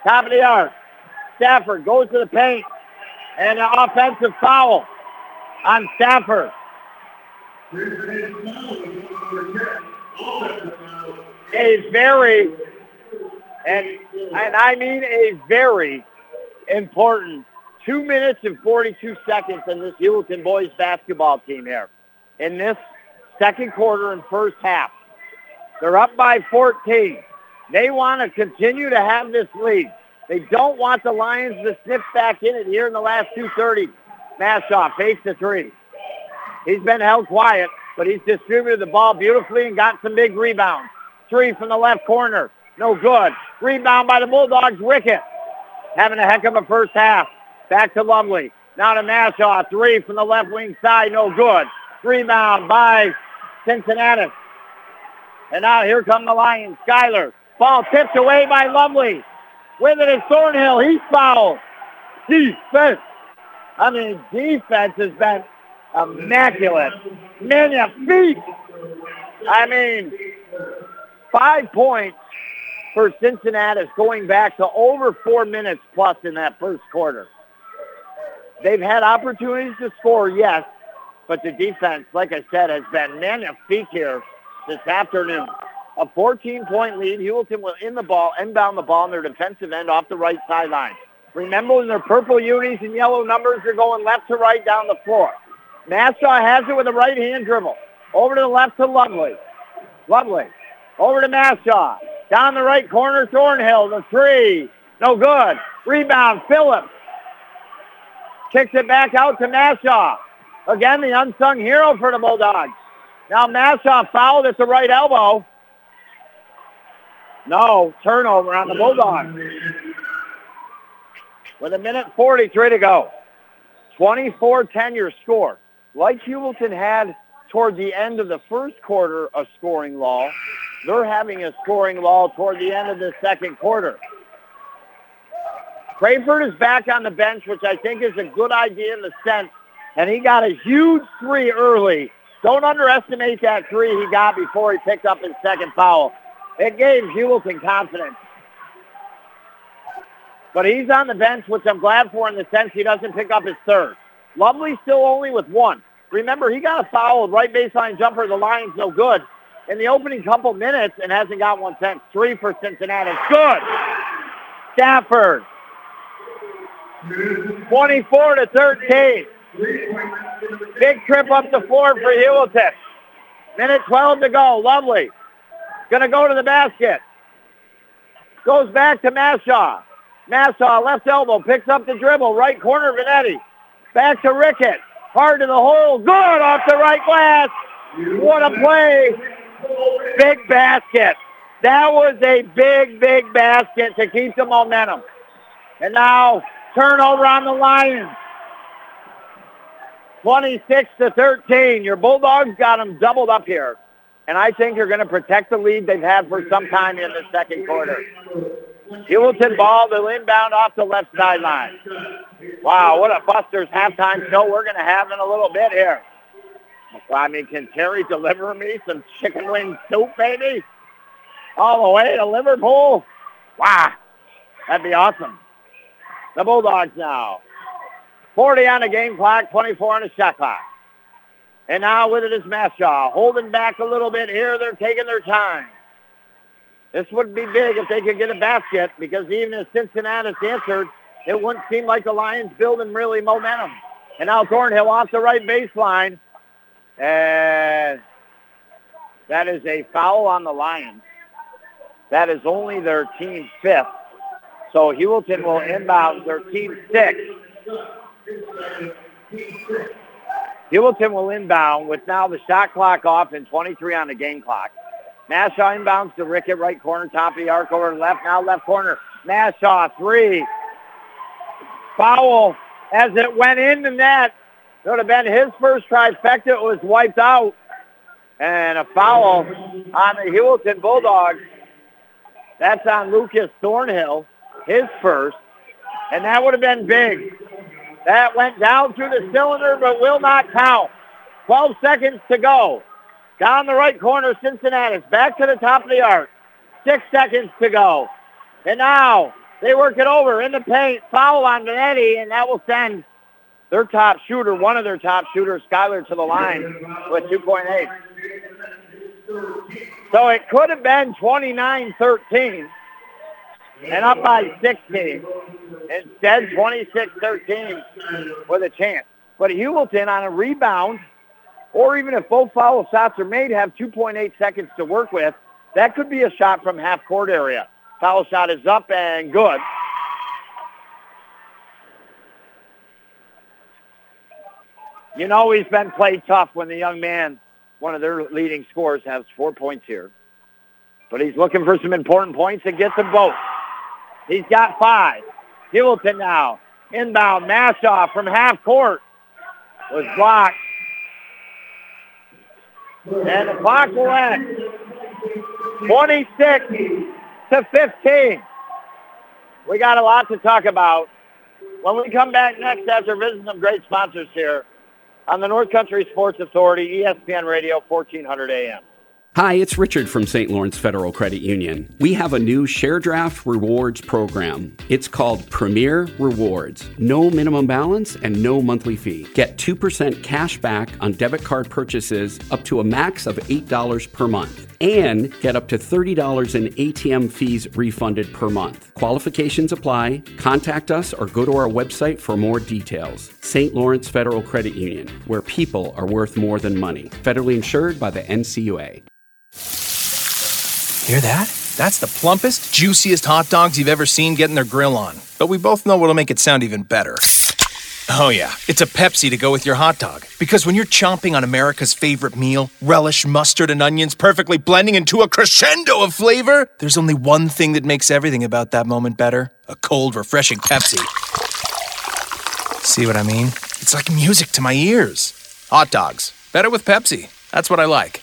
Top of the arc. Stafford goes to the paint. And an offensive foul on Stafford. A very, and, and I mean a very important two minutes and 42 seconds in this Heuvelton boys basketball team here. In this second quarter and first half. They're up by 14. They want to continue to have this lead. They don't want the Lions to snip back in it here in the last 2.30. Mashaw face the three. He's been held quiet, but he's distributed the ball beautifully and got some big rebounds. Three from the left corner. No good. Rebound by the Bulldogs. Rickett. Having a heck of a first half. Back to Lovely. Now to Mashaw. Three from the left wing side. No good. Rebound by Cincinnatus. And now here come the Lions. Skyler. Ball tipped away by Lovely. With it is Thornhill. He's fouled. Defense. I mean, defense has been immaculate. Magnifique. I mean, five points for Cincinnatus going back to over four minutes plus in that first quarter. They've had opportunities to score, yes, but the defense, like I said, has been magnifique here this afternoon. A 14-point lead. Heuvelton will in the ball, inbound the ball on their defensive end off the right sideline. Remember, in their purple unis and yellow numbers, they're going left to right down the floor. Mashaw has it with a right-hand dribble. Over to the left to Lovely. Lovely. Over to Mashaw. Down the right corner, Thornhill. The three. No good. Rebound, Phillips. Kicks it back out to Mashaw. Again, the unsung hero for the Bulldogs. Now Mashaw fouled at the right elbow. No, turnover on the Bulldogs. With a minute 43 to go. 24-10 your score. Like Heuvelton had toward the end of the first quarter a scoring lull, they're having a scoring lull toward the end of the second quarter. Crayford is back on the bench, which I think is a good idea in the sense, and he got a huge three early. Don't underestimate that three he got before he picked up his second foul. It gave Heuvelton confidence. But he's on the bench, which I'm glad for in the sense he doesn't pick up his third. Lovely still only with one. Remember, he got a foul, right baseline jumper. The line's no good. In the opening couple minutes and hasn't got one since. Three for Cincinnatus. Good. Stafford. 24 to 13. Big trip up the floor for Heuvelton. Minute 12 to go. Lovely. To go to the basket. Goes back to Mashaw. Mashaw, left elbow, picks up the dribble. Right corner, Vanetti. Back to Rickett. Hard to the hole. Good off the right glass. What a play. Big basket. That was a big, big basket to keep the momentum. And now turnover on the Lions. 26 to 13. Your Bulldogs got them doubled up here. And I think you're going to protect the lead they've had for some time in the second quarter. Heuvelton ball, they'll inbound off the left sideline. Wow, what a Buster's halftime show we're going to have in a little bit here. I mean, can Terry deliver me some chicken wing soup, baby? All the way to Liverpool? Wow, that'd be awesome. The Bulldogs now. 40 on the game clock, 24 on the shot clock. And now with it is Mashaw. Holding back a little bit here. They're taking their time. This would be big if they could get a basket because even if Cincinnatus's answered, it wouldn't seem like the Lions building really momentum. And now Thornhill off the right baseline. And That is a foul on the Lions. That is only their team fifth. So Heuvelton will inbound their team six. Heuvelton will inbound with now the shot clock off and 23 on the game clock. Mashaw inbounds to Rickett, right corner, top of the arc over left, now left corner. Mashaw, three. Foul as it went in the net. It would have been his first trifecta. It was wiped out. And a foul on the Heuvelton Bulldogs. That's on Lucas Thornhill, his first. And that would have been big. That went down through the cylinder but will not count. 12 seconds to go. Down the right corner, Cincinnatus. Back to the top of the arc. Six seconds to go. And now they work it over in the paint. Foul on Benetti, and that will send their top shooter, one of their top shooters, Skyler, to the line with 2.8. So it could have been 29-13 and up by 16. Instead, 26-13 with a chance. But Heuvelton on a rebound, or even if both foul shots are made, have 2.8 seconds to work with. That could be a shot from half court area. Foul shot is up and good. You know he's been played tough when the young man, one of their leading scorers, has four points here. But he's looking for some important points and gets them both. He's got five. Heuvelton now. Inbound Mashaw from half court was blocked. And the clock will end. 26 to 15. We got a lot to talk about. When we come back next after visiting some great sponsors here on the North Country Sports Authority, ESPN Radio, 1400 AM. Hi, it's Richard from St. Lawrence Federal Credit Union. We have a new Share Draft Rewards program. It's called Premier Rewards. No minimum balance and no monthly fee. Get 2% cash back on debit card purchases up to a max of $8 per month. And get up to $30 in ATM fees refunded per month. Qualifications apply. Contact us or go to our website for more details. St. Lawrence Federal Credit Union, where people are worth more than money. Federally insured by the NCUA. Hear that? That's the plumpest, juiciest hot dogs you've ever seen getting their grill on. But we both know what'll make it sound even better. Oh, yeah, it's a Pepsi to go with your hot dog. Because when you're chomping on America's favorite meal, relish, mustard, and onions perfectly blending into a crescendo of flavor, there's only one thing that makes everything about that moment better a cold, refreshing Pepsi. See what I mean? It's like music to my ears. Hot dogs. Better with Pepsi. That's what I like.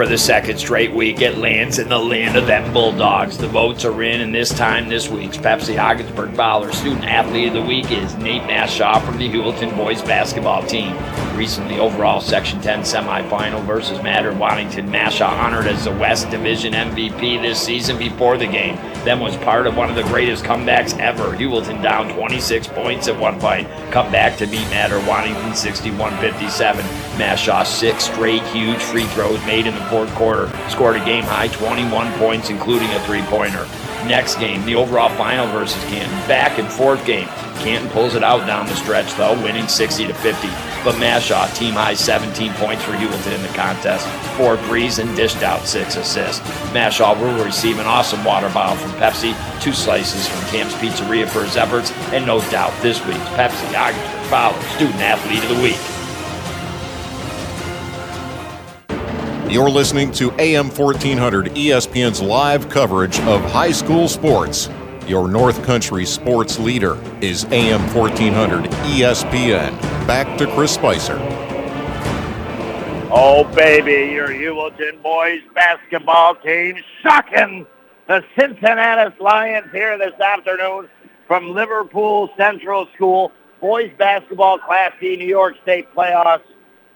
For the second straight week, it lands in the land of them Bulldogs. The votes are in, and this time this week's Pepsi Ogdensburg Baller Student Athlete of the Week is Nate Mashaw from the Heuvelton boys basketball team. Recently, overall Section 10 semifinal versus Madrid-Waddington, Mashaw honored as the West Division MVP this season before the game. Then was part of one of the greatest comebacks ever. Heuvelton down 26 points at one point, come back to beat Madrid-Waddington 61-57. Mashaw six straight huge free throws made in the fourth quarter, scored a game high 21 points, including a three pointer. Next game, the overall final versus Canton. Back and forth game. Canton pulls it out down the stretch though, winning 60 to 50. But Mashaw team high 17 points for Heuvelton in the contest, four threes and dished out six assists. Mashaw will receive an awesome water bottle from Pepsi, two slices from Camp's Pizzeria for his efforts, and no doubt this week's Pepsi Ogdensburg Fowler Student Athlete of the Week. You're listening to AM 1400 ESPN's live coverage of high school sports. Your North Country sports leader is AM 1400 ESPN. Back to Chris Spicer. Oh, baby, your Heuvelton boys basketball team shocking the Cincinnatus Lions here this afternoon from Liverpool Central School. Boys basketball Class D New York State playoffs.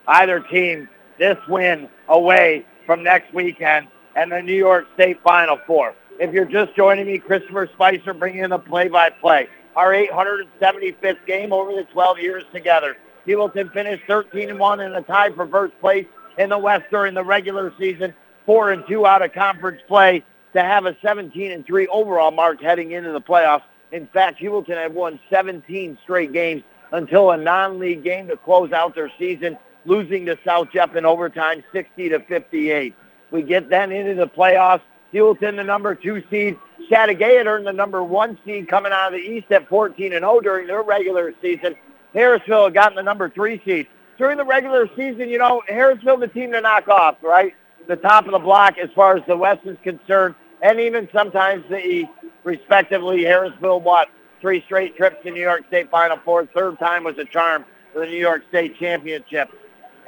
Either team this win away from next weekend and the New York State Final Four. If you're just joining me, Christopher Spicer bringing in the play-by-play. Our 875th game over the 12 years together. Heuvelton finished 13 and 1 in a tie for first place in the West during the regular season, 4 and 2 out of conference play to have a 17 and 3 overall mark heading into the playoffs. In fact, Heuvelton had won 17 straight games until a non-league game to close out their season, losing to South Jeff in overtime 60 to 58. We get then into the playoffs. Heuvelton, the number two seed. Chateaugay had earned the number one seed coming out of the East at 14 and 0 during their regular season. Harrisville gotten the number three seed. During the regular season, you know, Harrisville the team to knock off, right? The top of the block as far as the West is concerned, and even sometimes the East, respectively. Harrisville, what, three straight trips to New York State Final Four. Third time was a charm for the New York State Championship.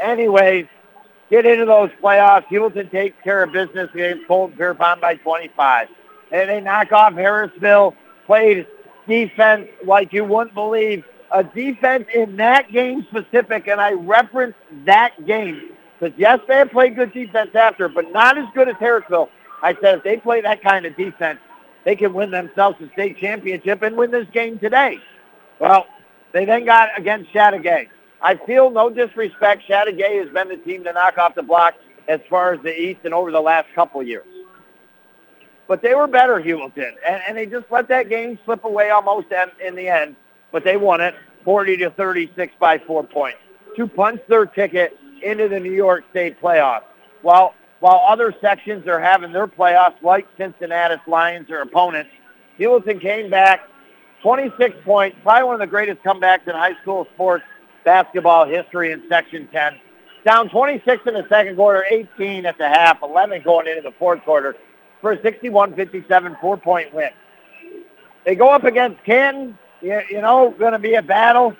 Anyways, get into those playoffs. Heuvelton takes care of business against Colton Pierrepont by 25. And they knock off Harrisville, played defense like you wouldn't believe. A defense in that game specific, and I reference that game. Because, yes, they played good defense after, but not as good as Harrisville. I said if they play that kind of defense, they can win themselves a state championship and win this game today. Well, they then got against Chateaugay. I feel no disrespect. Chateaugay has been the team to knock off the block as far as the East and over the last couple years. But they were better, Heuvelton, and, and they just let that game slip away almost in, in the end. But they won it 40 to 36 by four points to punch their ticket into the New York State playoffs. While while other sections are having their playoffs, like Cincinnatus Lions, or opponents, Heuvelton came back 26 points, probably one of the greatest comebacks in high school sports basketball history in Section 10. Down 26 in the second quarter, 18 at the half, 11 going into the fourth quarter for a 61-57 four-point win. They go up against Canton, you, know, going to be a battle,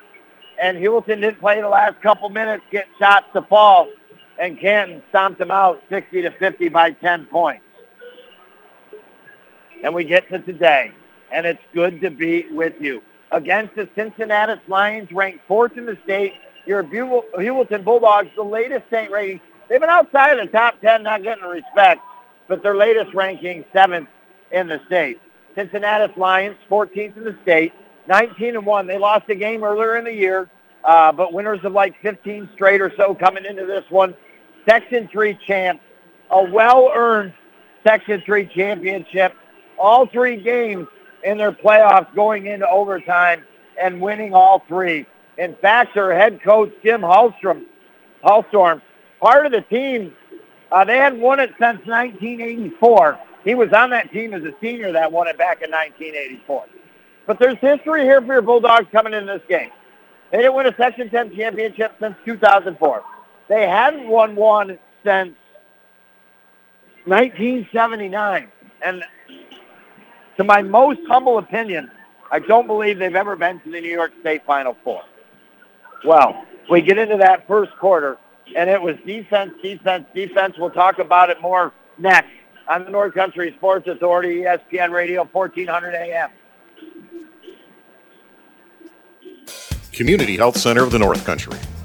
and Heuvelton didn't play the last couple minutes, get shots to fall, and Canton stomped them out 60 to 50 by 10 points. And we get to today, and it's good to be with you. Against the Cincinnatus Lions, ranked fourth in the state, your Heuvelton Bulldogs, the latest state rating. They've been outside of the top 10, not getting the respect, but their latest ranking, seventh in the state. Cincinnatus Lions, 14th in the state, 19 and 1. They lost a game earlier in the year, uh, but winners of like 15 straight or so coming into this one. Section 3 champ, a well-earned Section 3 championship. All three games in their playoffs going into overtime and winning all three. In fact, their head coach, Jim Hallstrom, Hallstorm, part of the team, uh, they hadn't won it since 1984. He was on that team as a senior that won it back in 1984. But there's history here for your Bulldogs coming in this game. They didn't win a Section 10 championship since 2004. They hadn't won one since 1979. And to my most humble opinion, I don't believe they've ever been to the New York State Final Four. Well, we get into that first quarter, and it was defense, defense, defense. We'll talk about it more next on the North Country Sports Authority, ESPN Radio, 1400 AM. Community Health Center of the North Country.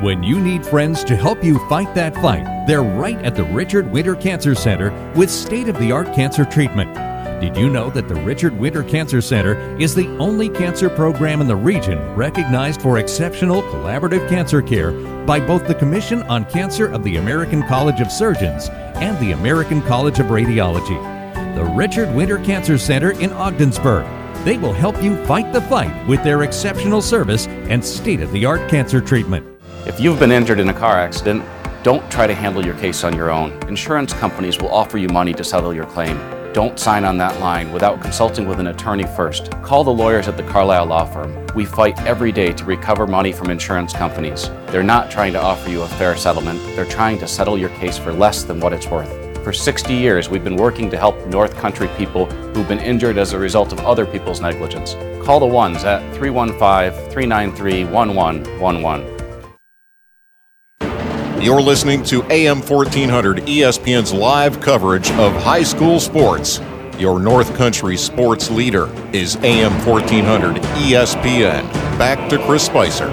When you need friends to help you fight that fight, they're right at the Richard Winter Cancer Center with state of the art cancer treatment. Did you know that the Richard Winter Cancer Center is the only cancer program in the region recognized for exceptional collaborative cancer care by both the Commission on Cancer of the American College of Surgeons and the American College of Radiology? The Richard Winter Cancer Center in Ogdensburg. They will help you fight the fight with their exceptional service and state of the art cancer treatment. If you've been injured in a car accident, don't try to handle your case on your own. Insurance companies will offer you money to settle your claim. Don't sign on that line without consulting with an attorney first. Call the lawyers at the Carlisle Law Firm. We fight every day to recover money from insurance companies. They're not trying to offer you a fair settlement, they're trying to settle your case for less than what it's worth. For 60 years, we've been working to help North Country people who've been injured as a result of other people's negligence. Call the ones at 315 393 1111. You're listening to AM 1400 ESPN's live coverage of high school sports. Your North Country sports leader is AM 1400 ESPN. Back to Chris Spicer.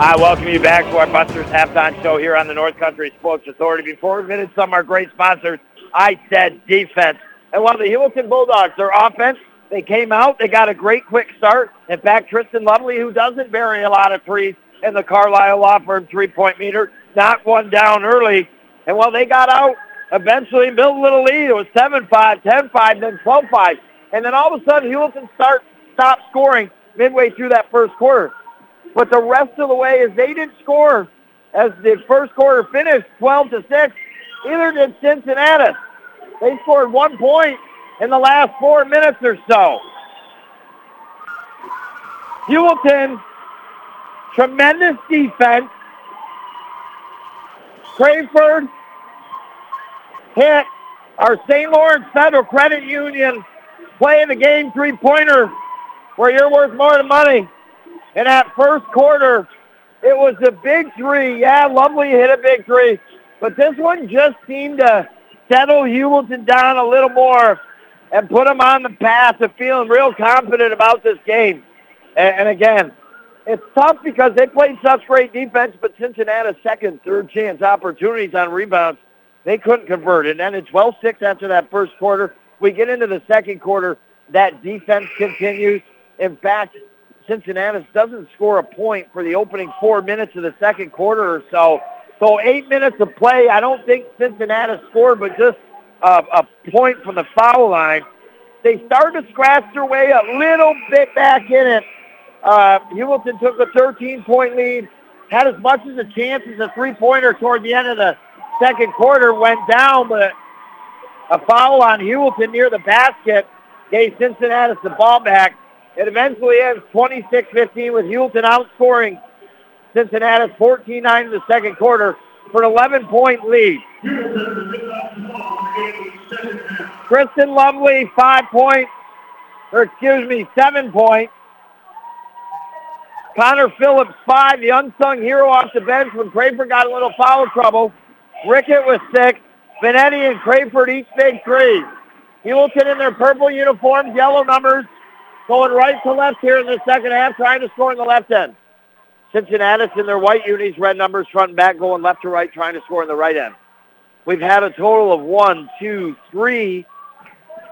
I welcome you back to our Busters halftime show here on the North Country Sports Authority. Before we into some of our great sponsors, I said defense. And while the Heuvelton Bulldogs, their offense, they came out, they got a great quick start. In fact, Tristan Lovely, who doesn't bury a lot of threes in the Carlisle Law Firm three-point meter, knocked one down early. And while they got out, eventually built a little lead. It was 7-5, 10-5, then 12-5. And then all of a sudden, Heuvelton start, stopped scoring midway through that first quarter. But the rest of the way is they didn't score as the first quarter finished 12 to 6. Either did Cincinnatus. They scored one point in the last four minutes or so. Heuvelton, tremendous defense. Crayford hit our St. Lawrence Federal Credit Union playing the game three-pointer where you're worth more than money. In that first quarter, it was a big three. Yeah, Lovely hit a big three. But this one just seemed to settle Heuvelton down a little more and put them on the path of feeling real confident about this game. And, and again, it's tough because they played such great defense, but Cincinnatus's second, third chance opportunities on rebounds, they couldn't convert. And then it's 12-6 after that first quarter. We get into the second quarter. That defense continues. In fact, Cincinnatus doesn't score a point for the opening four minutes of the second quarter or so. So eight minutes of play. I don't think Cincinnatus scored, but just a, a point from the foul line. They started to scratch their way a little bit back in it. Uh, Heuvelton took a 13-point lead, had as much as a chance as a three-pointer toward the end of the second quarter, went down, but a foul on Heuvelton near the basket gave Cincinnatus the ball back. It eventually ends 26-15 with Heuvelton outscoring Cincinnatus 14-9 in the second quarter for an 11-point lead. Tristan Lovely, five points, or excuse me, seven points. Connor Phillips, five, the unsung hero off the bench when Crayford got a little foul trouble. Rickett was six. Benetti and Crayford each big three. Heuvelton in their purple uniforms, yellow numbers, going right to left here in the second half, trying to score in the left end. Cincinnatus in their white unis, red numbers, front and back, going left to right, trying to score in the right end. We've had a total of one, two, three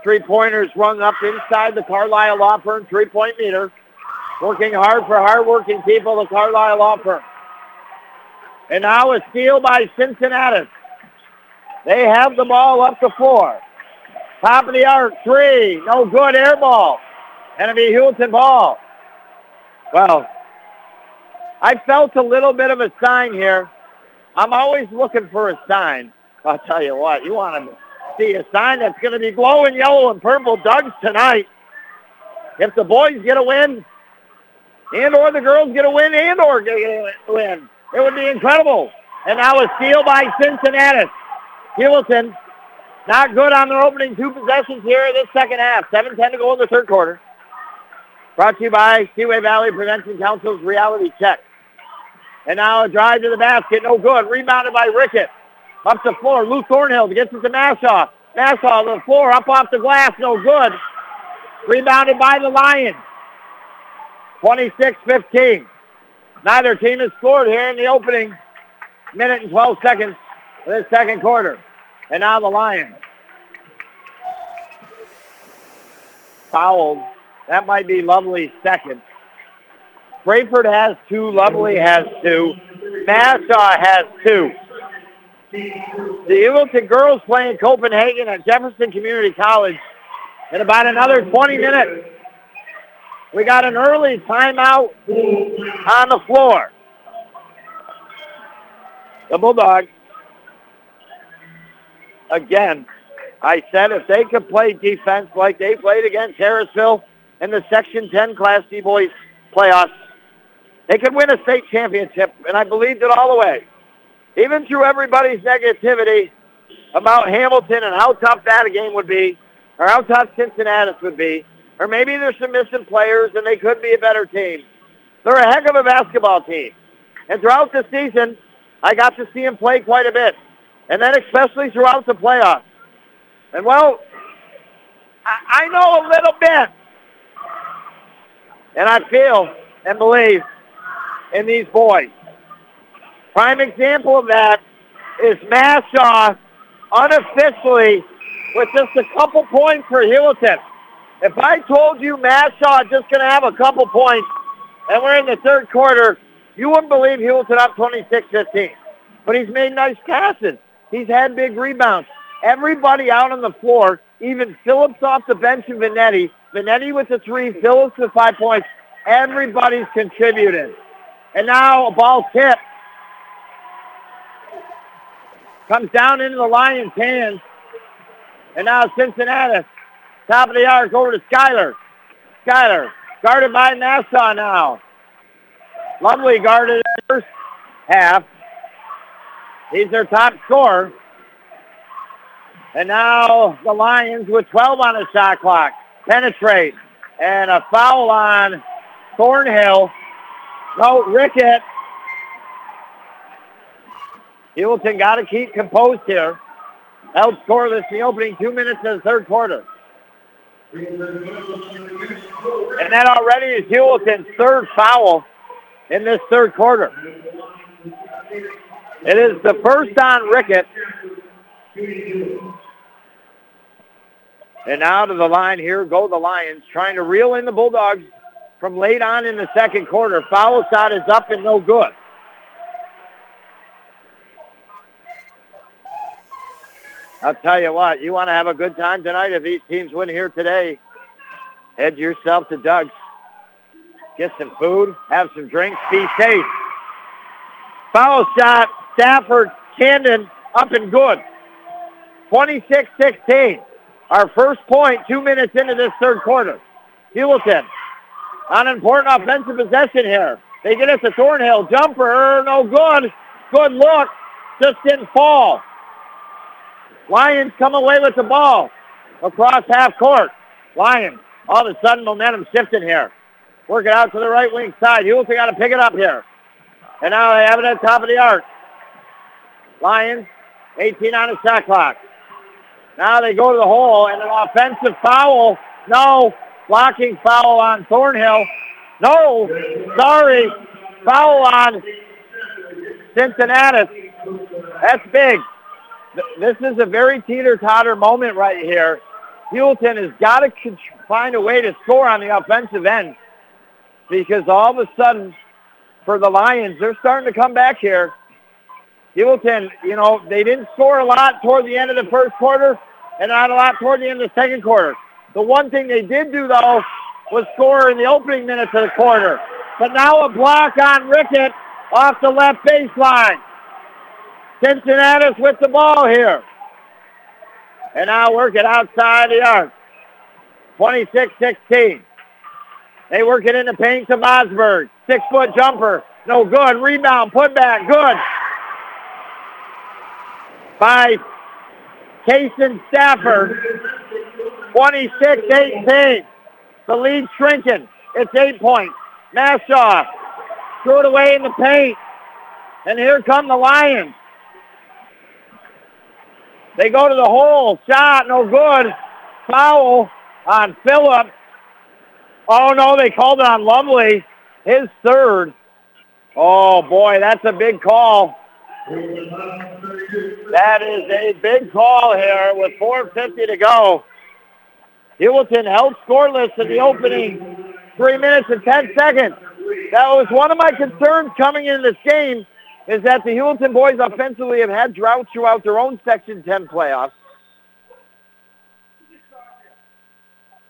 three-pointers rung up inside the Carlisle Law Firm three-point meter. Working hard for hard-working people, the Carlisle Law Firm. And now a steal by Cincinnatus. They have the ball up the floor. Top of the arc, three. No good, air ball. Be Heuvelton ball. Well, I felt a little bit of a sign here. I'm always looking for a sign. I'll tell you what, you want to see a sign that's going to be glowing yellow and purple Doug's tonight. If the boys get a win, and or the girls get a win, and or get a win, it would be incredible. And now a steal by Cincinnatus. Heuvelton, not good on their opening two possessions here in this second half. 7-10 to go in the third quarter. Brought to you by Seaway Valley Prevention Council's Reality Check. And now a drive to the basket, no good. Rebounded by Rickett. Up the floor, Lou Thornhill gets it to Mashaw. Mashaw to the floor, up off the glass, no good. Rebounded by the Lions. 26-15. Neither team has scored here in the opening minute and 12 seconds of this second quarter. And now the Lions. Fouled. That might be Lovely second. Crayford has two. Lovely has two. Mashaw has two. The Heuvelton girls playing Copenhagen at Jefferson Community College in about another 20 minutes. We got an early timeout on the floor. The Bulldogs, again, I said if they could play defense like they played against Harrisville in the Section 10 Class D boys playoffs, they could win a state championship, and I believed it all the way. Even through everybody's negativity, about Hamilton and how tough that game would be, or how tough Cincinnatus would be, or maybe there's some missing players and they could be a better team. They're a heck of a basketball team. And throughout the season, I got to see them play quite a bit. And then especially throughout the playoffs. And well, I, I know a little bit. And I feel and believe in these boys. Prime example of that is Mashaw unofficially with just a couple points for Heuvelton. If I told you Mashaw is just going to have a couple points and we're in the third quarter, you wouldn't believe Heuvelton up 26-15. But he's made nice passes. He's had big rebounds. Everybody out on the floor, even Phillips off the bench and Vanetti, Vanetti with the three, Phillips with five points, everybody's contributed. And now a ball tip comes down into the Lions' hands. And now Cincinnatus, top of the arc over to Schuyler. Schuyler, guarded by Mashaw now. Lovely guarded first half. He's their top scorer. And now the Lions with 12 on the shot clock. Penetrate. And a foul on Thornhill. No, Rickett. Heuvelton got to keep composed here. Held scoreless in the opening two minutes of the third quarter. And that already is Heuvelton's third foul in this third quarter. It is the first on Rickett. And now to the line here go the Lions, trying to reel in the Bulldogs from late on in the second quarter. Foul shot is up and no good. I'll tell you what, you want to have a good time tonight if these teams win here today. Head yourself to Doug's. Get some food, have some drinks, be safe. Foul shot, Stafford, Camden, up and good. 26-16. Our first point two minutes into this third quarter. Heuvelton on an important offensive possession here. They get it to Thornhill. Jumper, no good. Good look. Just didn't fall. Lions come away with the ball across half court. Lions, all of a sudden momentum shifting here. Work it out to the right wing side. Heuvelton got to pick it up here. And now they have it at the top of the arc. Lions, 18 on the shot clock. Now they go to the hole and an offensive foul. No, blocking foul on Thornhill. No, sorry, foul on Cincinnatus. That's big. This is a very teeter-totter moment right here. Heuvelton has got to find a way to score on the offensive end because all of a sudden, for the Lions, they're starting to come back here. Heuvelton, you know, they didn't score a lot toward the end of the first quarter and not a lot toward the end of the second quarter. The one thing they did do, though, was score in the opening minutes of the quarter. But now a block on Rickett off the left baseline. Cincinnatus with the ball here. And now work it outside the arc. 26-16. They work it in the paint to Mosberg. Six-foot jumper. No good. Rebound. Put back. Good. By Kason Stafford. 26-18. The lead shrinking. It's eight points. Mashaw threw it away in the paint. And here come the Lions. They go to the hole. Shot, no good. Foul on Phillips. Oh, no, they called it on Lovely. His third. Oh, boy, that's a big call. That is a big call here with 4.50 to go. Heuvelton held scoreless in the opening three minutes and 10 seconds. That was one of my concerns coming in this game is that the Heuvelton boys offensively have had droughts throughout their own Section 10 playoffs.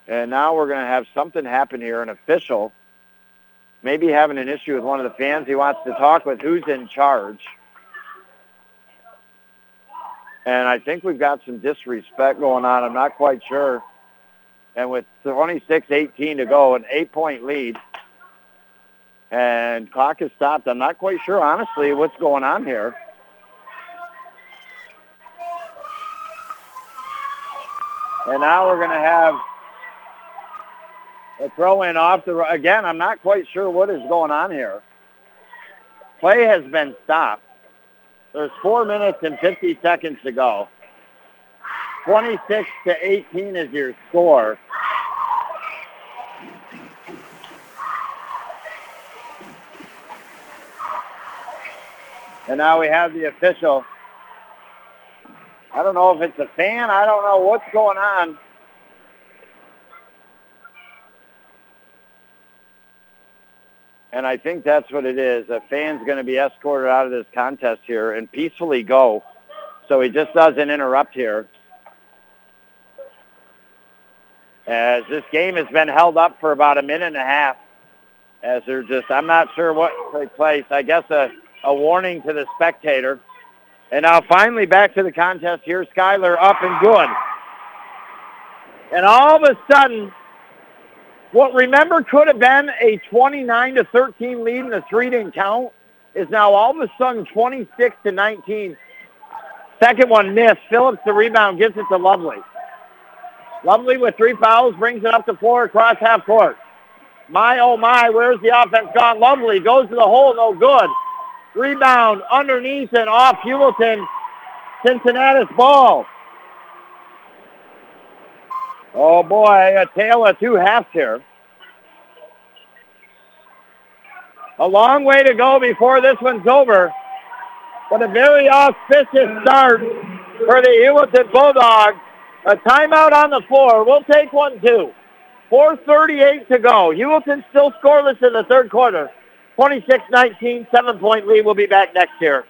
And now we're going to have something happen here, an official maybe having an issue with one of the fans he wants to talk with who's in charge. And I think we've got some disrespect going on. I'm not quite sure. And with 26-18 to go, an eight-point lead, and clock has stopped. I'm not quite sure, honestly, what's going on here. And now we're going to have a throw in off the, again, I'm not quite sure what is going on here. Play has been stopped. There's four minutes and 50 seconds to go. 26 to 18 is your score. And now we have the official. I don't know if it's a fan. I don't know what's going on. And I think that's what it is. A fan's going to be escorted out of this contest here and peacefully go. So he just doesn't interrupt here. As this game has been held up for about a minute and a half. As they're just, I'm not sure what took place. I guess a, a warning to the spectator. And now finally back to the contest here. Schuyler up and good. And all of a sudden, what remember could have been a 29 to 13 lead in the three didn't count is now all of a sudden 26 to 19. Second one missed. Phillips the rebound gives it to Lovely. Lovely with three fouls brings it up the floor across half court. My oh my, where's the offense gone? Lovely goes to the hole, no good. Rebound underneath and off Heuvelton. Cincinnati's ball. Oh boy, a tale of two halves here. A long way to go before this one's over. But a very auspicious start for the Heuvelton Bulldogs. A timeout on the floor. We'll take one too. 4.38 to go. Heuvelton still scoreless in the third quarter. 26-19, seven-point lead. We'll be back next year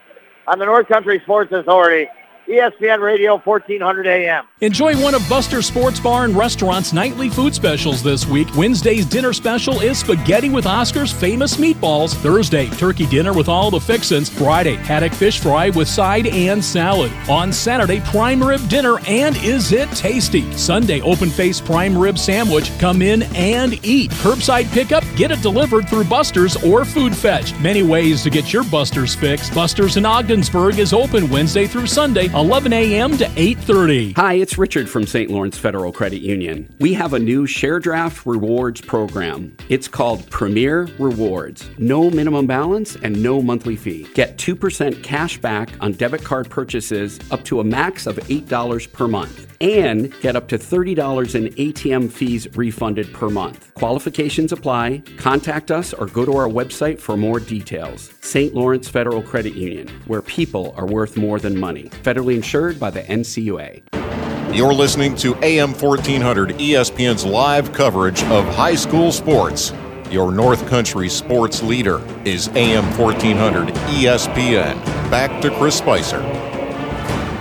on the North Country Sports Authority. ESPN Radio 1400 AM. Enjoy one of Buster Sports Bar and Restaurant's nightly food specials this week. Wednesday's dinner special is spaghetti with Oscar's famous meatballs. Thursday, turkey dinner with all the fixins. Friday, haddock fish fry with side and salad. On Saturday, prime rib dinner and is it tasty? Sunday, open face prime rib sandwich. Come in and eat. Curbside pickup, get it delivered through Buster's or Food Fetch. Many ways to get your Buster's fix. Buster's in Ogdensburg is open Wednesday through Sunday 11 a.m. to 8.30. Hi, it's Richard from St. Lawrence Federal Credit Union. We have a new share draft rewards program. It's called Premier Rewards. No minimum balance and no monthly fee. Get 2% cash back on debit card purchases up to a max of $8 per month and get up to $30 in ATM fees refunded per month. Qualifications apply. Contact us or go to our website for more details. St. Lawrence Federal Credit Union, where people are worth more than money. Federally insured by the NCUA. You're listening to AM 1400 ESPN's live coverage of high school sports. Your North Country sports leader is AM 1400 ESPN. Back to Chris Spicer.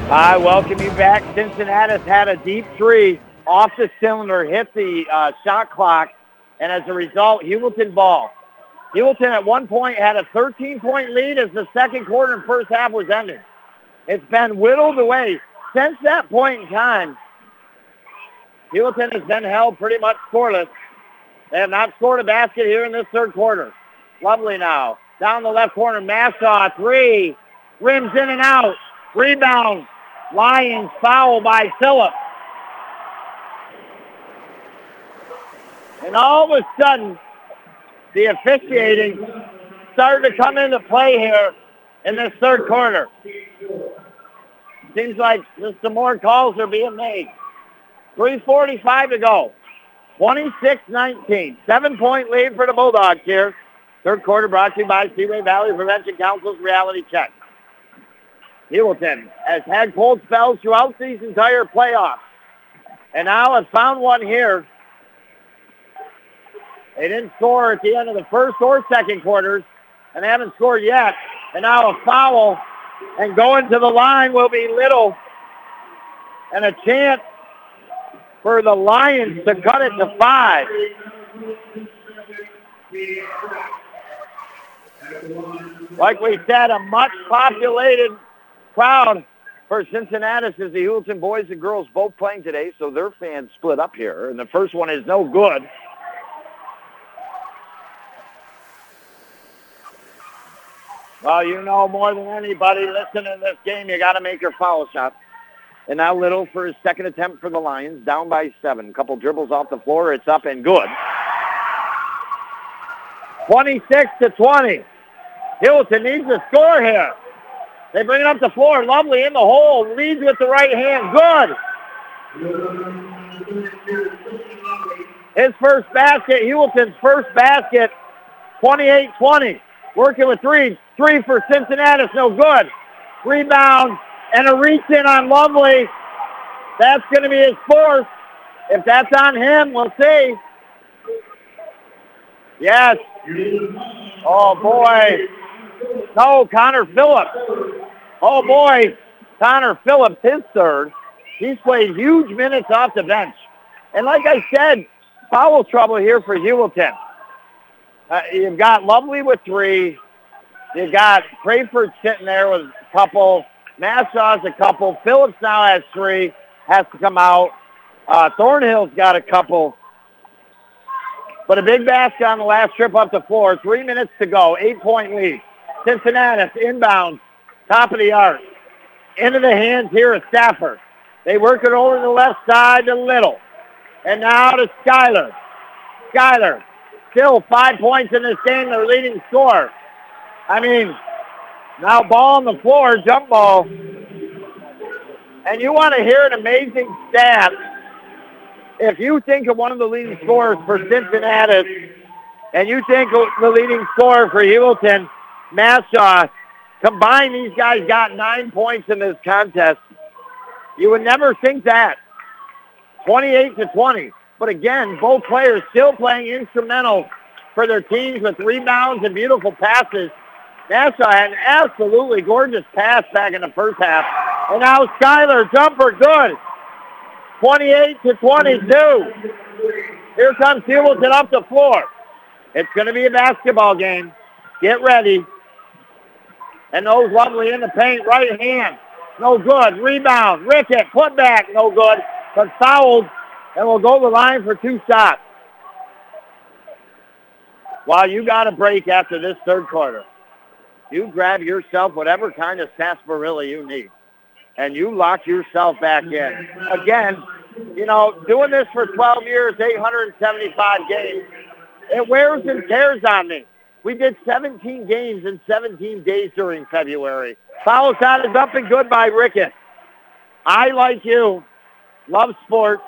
I welcome you back. Cincinnatus had a deep three off the cylinder, hit the uh, shot clock, and as a result, Heuvelton ball. Heuvelton at one point had a 13-point lead as the second quarter and first half was ended. It's been whittled away. Since that point in time, Heuvelton has been held pretty much scoreless. They have not scored a basket here in this third quarter. Lovely now. Down the left corner, Mashaw, three. Rims in and out. Rebound. Lions foul by Phillips. And all of a sudden, the officiating started to come into play here in this third quarter. Seems like just some more calls are being made. 3.45 to go. 26-19. Seven-point lead for the Bulldogs here. Third quarter brought to you by Seaway Valley Prevention Council's Reality Check. Heuvelton has had cold spells throughout these entire playoffs. And now has found one here. They didn't score at the end of the first or second quarters, and they haven't scored yet. And now a foul, and going to the line will be Little. And a chance for the Lions to cut it to five. Like we said, a much populated crowd for Cincinnatus as the Heuvelton boys and girls both playing today, so their fans split up here. And the first one is no good. Well, you know more than anybody listening to this game, you got to make your foul shot. And now Little for his second attempt for the Lions, down by seven. Couple dribbles off the floor. It's up and good. 26 to 20. Heuvelton needs to score here. They bring it up the floor. Lovely in the hole. Leads with the right hand. Good. His first basket. Heuvelton's first basket. 28-20. Working with three. Three for Cincinnatus. No good. Rebound and a reach in on Lovely. That's going to be his fourth. If that's on him, we'll see. Yes. Oh, boy. No, Connor Phillips. Oh, boy. Connor Phillips, his third. He's played huge minutes off the bench. And like I said, foul trouble here for Heuvelton. Uh, you've got Lovely with three. You've got Crayford sitting there with a couple. Mashaw's a couple. Phillips now has three. Has to come out. Uh, Thornhill's got a couple. But a big basket on the last trip up the floor. Three minutes to go. Eight-point lead. Cincinnati inbound. Top of the arc. Into the hands here of Stafford. They work it over to the left side to Little. And now to Schuyler. Schuyler. Still five points in this game. Their leading scorer. I mean, now ball on the floor, jump ball. And you want to hear an amazing stat. If you think of one of the leading scorers for Cincinnatus, and you think of the leading scorer for Heuvelton, Mashaw, combined these guys got nine points in this contest. You would never think that. 28 to 20. But again, both players still playing instrumental for their teams with rebounds and beautiful passes. Mashaw had an absolutely gorgeous pass back in the first half. And now Schuyler, jumper, good. 28 to 22. Here comes Heuvelton up the floor. It's going to be a basketball game. Get ready. And those lovely in the paint, right hand. No good. Rebound. Rickett, put back, no good. But fouled, and will go to the line for two shots. While you got a break after this third quarter, you grab yourself whatever kind of sarsaparilla you need, and you lock yourself back in. Again, you know, doing this for 12 years, 875 games, it wears and tears on me. We did 17 games in 17 days during February. Foul shot is up and good by Rickett. I, like you, love sports,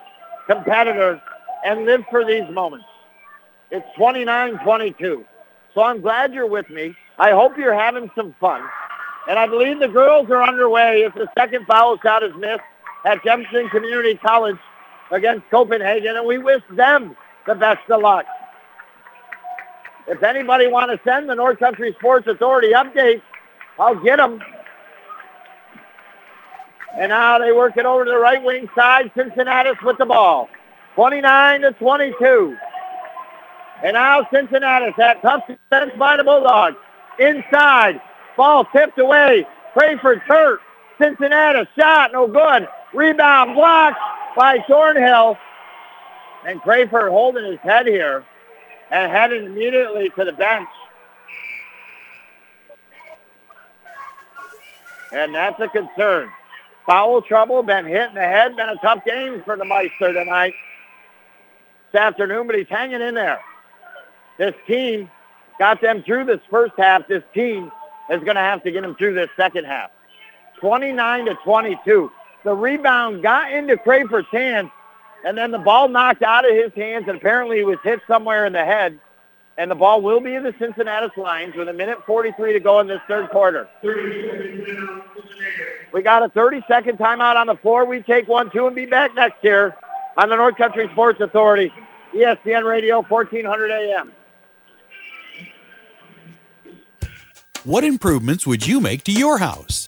competitors, and live for these moments. It's 29-22. So I'm glad you're with me. I hope you're having some fun. And I believe the girls are underway if the second foul shot is missed at Jefferson Community College against Copenhagen, and we wish them the best of luck. If anybody want to send the North Country Sports Authority updates, I'll get them. And now they work it over to the right wing side. Cincinnatus with the ball. 29 to 22. And now Cincinnatus that tough defense by the Bulldogs. Inside. Ball tipped away. Crayford hurt. Cincinnatus shot. No good. Rebound blocked by Thornhill. And Crayford holding his head here and heading immediately to the bench. And that's a concern. Foul trouble, been hit in the head, been a tough game for the Meister tonight, this afternoon, but he's hanging in there. This team got them through this first half. This team is going to have to get them through this second half. 29 to 22. The rebound got into Crayford's hands, and then the ball knocked out of his hands, and apparently he was hit somewhere in the head. And the ball will be in the Cincinnatus Lions with a minute 43 to go in this third quarter. We got a 30-second timeout on the floor. We take one, two, and be back next year on the North Country Sports Authority, ESPN Radio, 1400 AM. What improvements would you make to your house?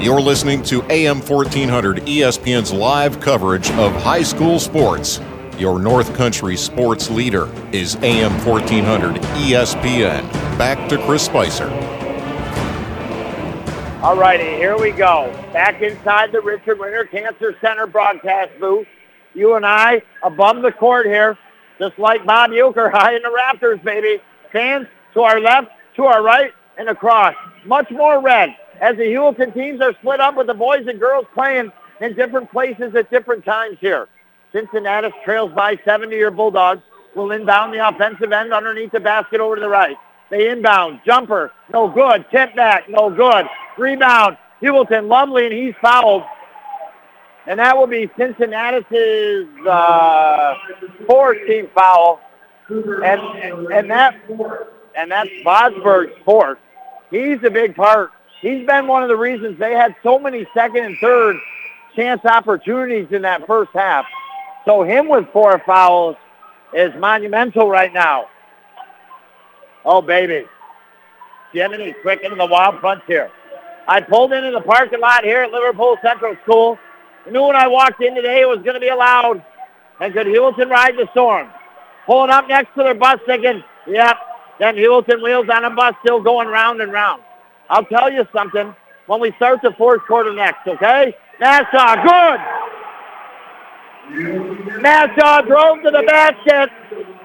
You're listening to AM 1400 ESPN's live coverage of high school sports. Your North Country sports leader is AM 1400 ESPN. Back to Chris Spicer. All righty, here we go. Back inside the Richard Winter Cancer Center broadcast booth. You and I above the court here, just like Bob Uecker high in the Raptors, baby. Fans to our left, to our right, and across. Much more red as the Heuvelton teams are split up with the boys and girls playing in different places at different times here. Cincinnatus trails by 70 your Bulldogs. Will inbound the offensive end underneath the basket over to the right. They inbound. Jumper. No good. Tip back. No good. Rebound. Heuvelton Lumley, and he's fouled. And that will be Cincinnati's uh, fourth team foul. And, and, and that and that's Bosberg's fourth. He's a big part. He's been one of the reasons they had so many second and third chance opportunities in that first half. So him with four fouls is monumental right now. Oh, baby. Jiminy quick into the wild frontier. I pulled into the parking lot here at Liverpool Central School. I knew when I walked in today it was going to be allowed. And could Heuvelton ride the storm? Pulling up next to their bus thinking, yep, then Heuvelton wheels on a bus still going round and round. I'll tell you something when we start the fourth quarter next, okay? Mashaw, good. Mashaw drove to the basket.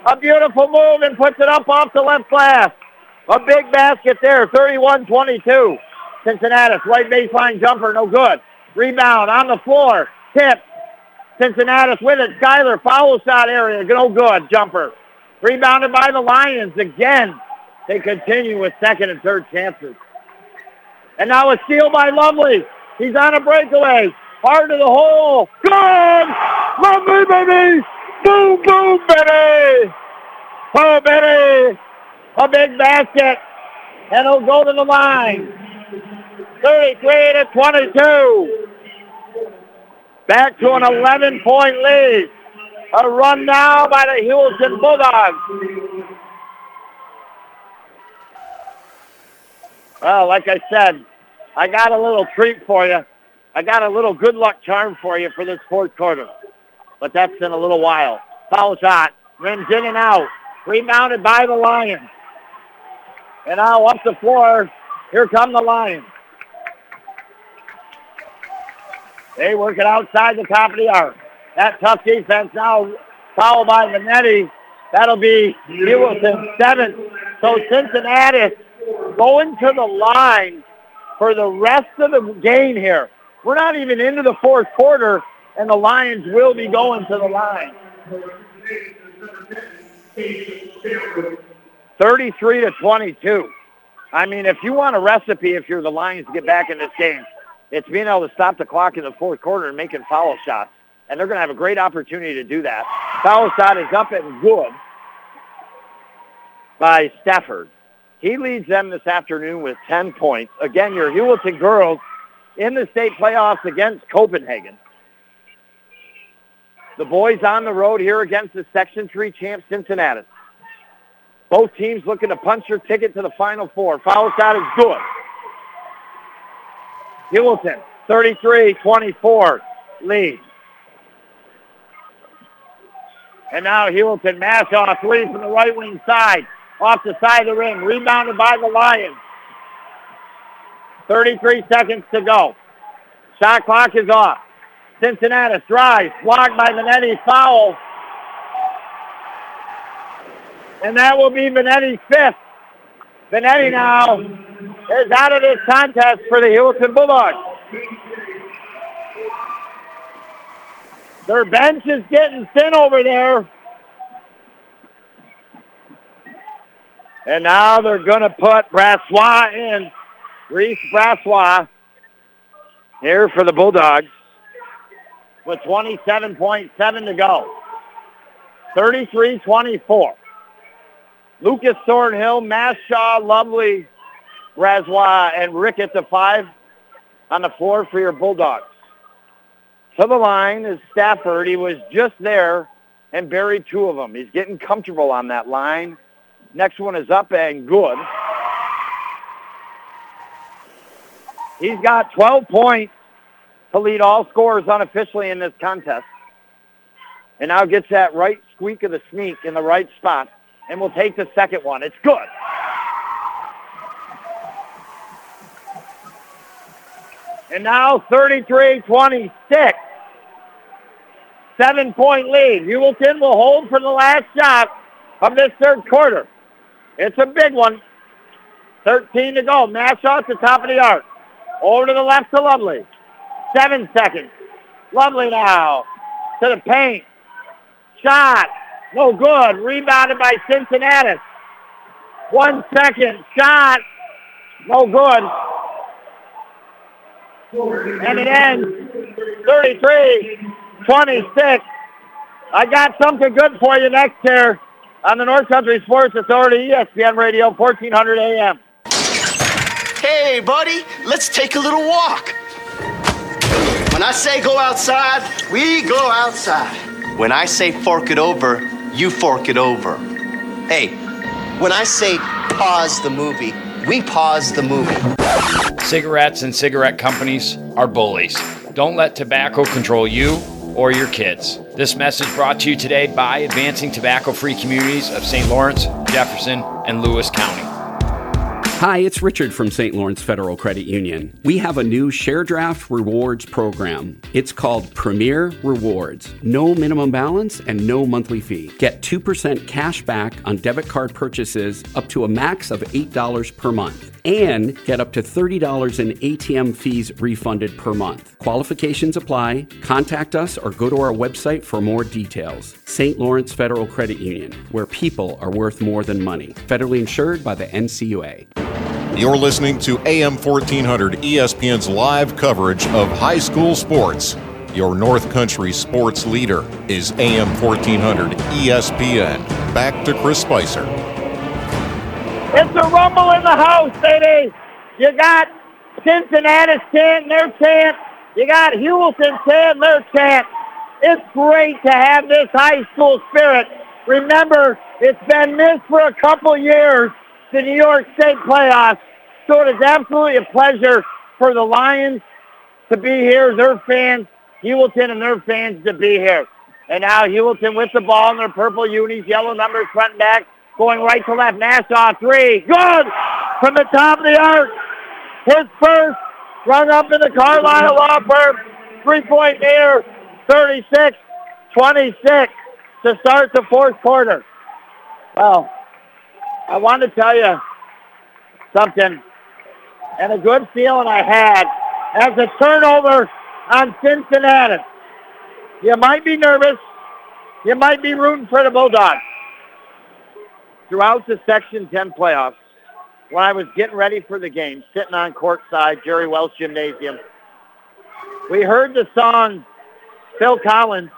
A beautiful move and puts it up off the left glass. A big basket there, 31-22. Cincinnatus, right baseline jumper, no good. Rebound on the floor, tip. Cincinnatus with it. Schuyler, foul shot area, no good, jumper. Rebounded by the Lions again. They continue with second and third chances. And now a steal by Lovely. He's on a breakaway. Hard to the hole. Good! Lovely, baby! Boom, boom, baby! Oh, baby! A big basket. And he'll go to the line. 33 to 22. Back to an 11-point lead. A run now by the Heuvelton Bulldogs. Well, like I said, I got a little treat for you. I got a little good luck charm for you for this fourth quarter. But that's in a little while. Foul shot. Rims in and out. Rebounded by the Lions. And now up the floor. Here come the Lions. They work it outside the top of the arc. That tough defense now fouled by Vanetti. That'll be Heuvelton seventh. So Cincinnatus going to the line for the rest of the game here. We're not even into the fourth quarter, and the Lions will be going to the line. 33 to 22. I mean, if you want a recipe, if you're the Lions to get back in this game, it's being able to stop the clock in the fourth quarter and making foul shots. And they're going to have a great opportunity to do that. Foul shot is up and good by Stafford. He leads them this afternoon with 10 points. Again, your Heuvelton girls in the state playoffs against Copenhagen. The boys on the road here against the Section 3 champ Cincinnatus. Both teams looking to punch their ticket to the Final Four. Foul shot is good. Heuvelton, 33-24 lead. And now Heuvelton Mashaw three from the right wing side. Off the side of the rim, Rebounded by the Lions. 33 seconds to go. Shot clock is off. Cincinnati drives. Blocked by Vanetti. Foul. And that will be Vanetti's fifth. Vanetti now is out of this contest for the Heuvelton Bulldogs. Their bench is getting thin over there. And now they're going to put Brassois in. Reese Brassois here for the Bulldogs with 27.7 to go. 33-24. Lucas Thornhill, Mashaw, Lovely, Brassois, and Rickett the five on the floor for your Bulldogs. To the line is Stafford. He was just there and buried two of them. He's getting comfortable on that line. Next one is up and good. He's got 12 points to lead all scorers unofficially in this contest. And now gets that right squeak of the sneak in the right spot. And will take the second one. It's good. And now 33-26. Seven-point lead. Heuvelton will hold for the last shot of this third quarter. It's a big one. 13 to go. Mashaw the top of the arc. Over to the left to Lovely. Seven seconds. Lovely now to the paint. Shot. No good. Rebounded by Cincinnatus. One second. Shot. No good. And it ends 33-26. I got something good for you next here on the North Country Sports Authority, ESPN Radio, 1400 AM. Hey, buddy, let's take a little walk. When I say go outside, we go outside. When I say fork it over, you fork it over. Hey, when I say pause the movie, we pause the movie. Cigarettes and cigarette companies are bullies. Don't let tobacco control you or your kids. This message brought to you today by Advancing Tobacco Free Communities of St. Lawrence, Jefferson, and Lewis County. Hi, it's Richard from St. Lawrence Federal Credit Union. We have a new share draft rewards program. It's called Premier Rewards. No minimum balance and no monthly fee. Get 2% cash back on debit card purchases up to a max of $8 per month and get up to $30 in ATM fees refunded per month. Qualifications apply. Contact us or go to our website for more details. St. Lawrence Federal Credit Union, where people are worth more than money. Federally insured by the NCUA. You're listening to AM 1400 ESPN's live coverage of high school sports. Your North Country sports leader is AM 1400 ESPN. Back to Chris Spicer. It's a rumble in the house, baby. You got Cincinnati chanting their chant. You got Heuvelton chanting their chant. It's great to have this high school spirit. Remember, it's been missed for a couple years, the New York State playoffs. So it is absolutely a pleasure for the Lions to be here, their fans, Heuvelton and their fans to be here. And now Heuvelton with the ball in their purple unis, yellow numbers front and back, going right to left. Mashaw three, good from the top of the arc. His first, run up in the Carlisle Law Firm, three-point near, 36-26 to start the fourth quarter. Well, I want to tell you something, and a good feeling I had as a turnover on Cincinnatus. You might be nervous. You might be rooting for the Bulldogs. Throughout the Section 10 playoffs, when I was getting ready for the game, sitting on courtside, Jerry Wells Gymnasium, we heard the song Phil Collins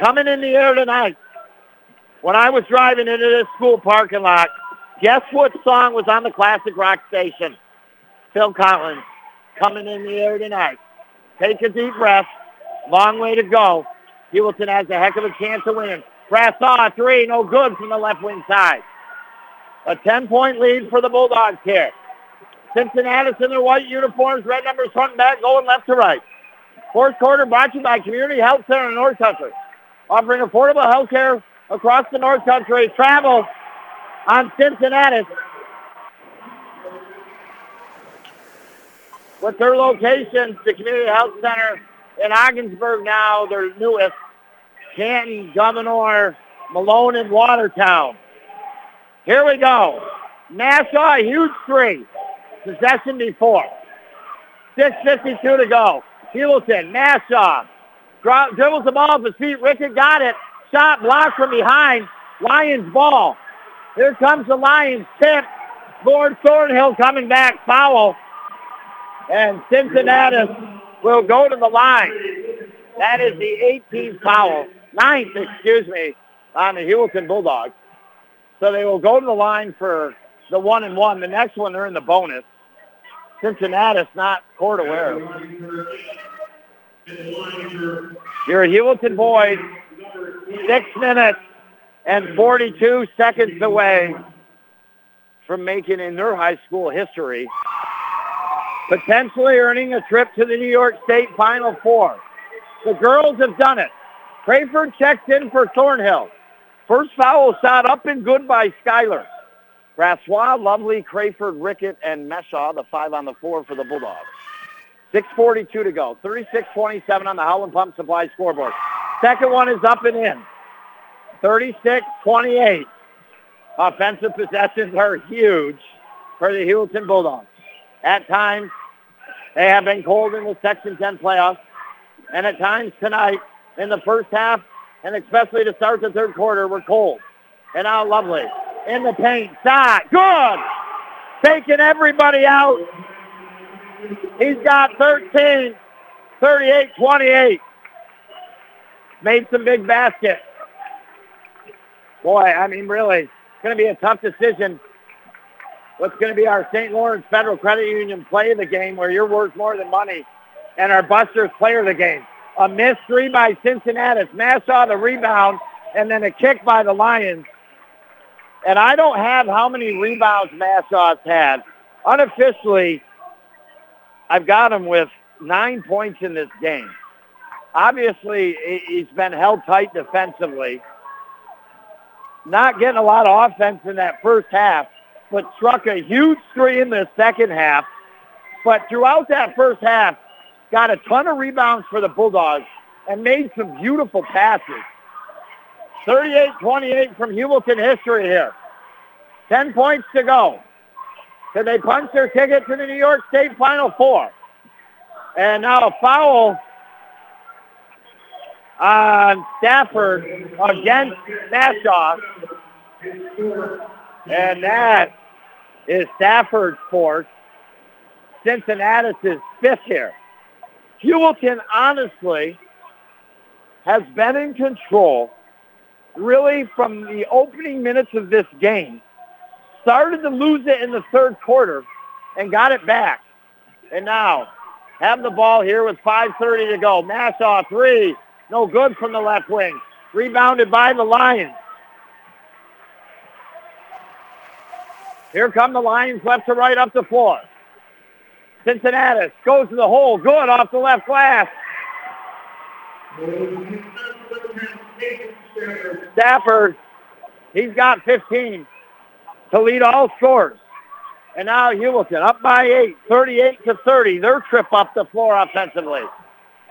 coming in the air tonight. When I was driving into this school parking lot, guess what song was on the classic rock station? Phil Collins coming in the air tonight. Take a deep breath. Long way to go. Heuvelton has a heck of a chance to win. Brassaw, three, no good from the left wing side. A 10-point lead for the Bulldogs here. Cincinnatus in their white uniforms, red numbers front and back, going left to right. Fourth quarter brought to you by Community Health Center in North Country, offering affordable health care across the North Country. Travel on Cincinnati with their locations, the Community Health Center in Ogdensburg now, their newest, Canton, Gouverneur, Malone, and Watertown. Here we go. Mashaw, huge three. Possession before. 6.52 to go. Heuvelton, Mashaw. Dribbles the ball off his feet. Rickett got it. Shot blocked from behind. Lions ball. Here comes the Lions tip. Lord Thornhill coming back. Foul. And Cincinnatus will go to the line. That is the 18th foul. Ninth, excuse me, on the Heuvelton Bulldogs. So they will go to the line for the one and one. The next one, they're in the bonus. Cincinnati's not court aware. You're at Heuvelton boys, six minutes and 42 seconds away from making in their high school history potentially earning a trip to the New York State Final Four. The girls have done it. Crayford checks in for Thornhill. First foul shot up and good by Schuyler. Brassois, Lovely, Crayford, Rickett, and Mashaw, the five on the floor for the Bulldogs. 6.42 to go. 36-27 on the Howland Pump Supply scoreboard. Second one is up and in. 36-28. Offensive possessions are huge for the Heuvelton Bulldogs. At times, they have been cold in the Section 10 playoffs. And at times tonight, in the first half, and especially to start the third quarter, were cold. And now Lovely in the paint. Shot. Good. Taking everybody out. He's got 13, 38, 28. Made some big baskets. Boy, I mean, really, it's going to be a tough decision. What's going to be our St. Lawrence Federal Credit Union play of the game where you're worth more than money and our Busters player of the game. A missed three by Cincinnatus. Mashaw the rebound and then a kick by the Lions. And I don't have how many rebounds Mashaw's had. Unofficially, I've got him with nine points in this game. Obviously, he's been held tight defensively. Not getting a lot of offense in that first half, but struck a huge three in the second half. But throughout that first half, got a ton of rebounds for the Bulldogs and made some beautiful passes. 38-28 from Heuvelton history here. 10 points to go. Can they punch their ticket to the New York State Final Four? And now a foul on Stafford against Mashaw. And that is Stafford's fourth. Cincinnati's fifth here. Heuvelton honestly has been in control really from the opening minutes of this game. Started to lose it in the third quarter and got it back. And now have the ball here with 5.30 to go. Mashaw three. No good from the left wing. Rebounded by the Lions. Here come the Lions left to right up the floor. Cincinnatus goes to the hole. Good off the left glass. Stafford, he's got 15 to lead all scores. And now Heuvelton up by eight, 38 to 30. Their trip up the floor offensively.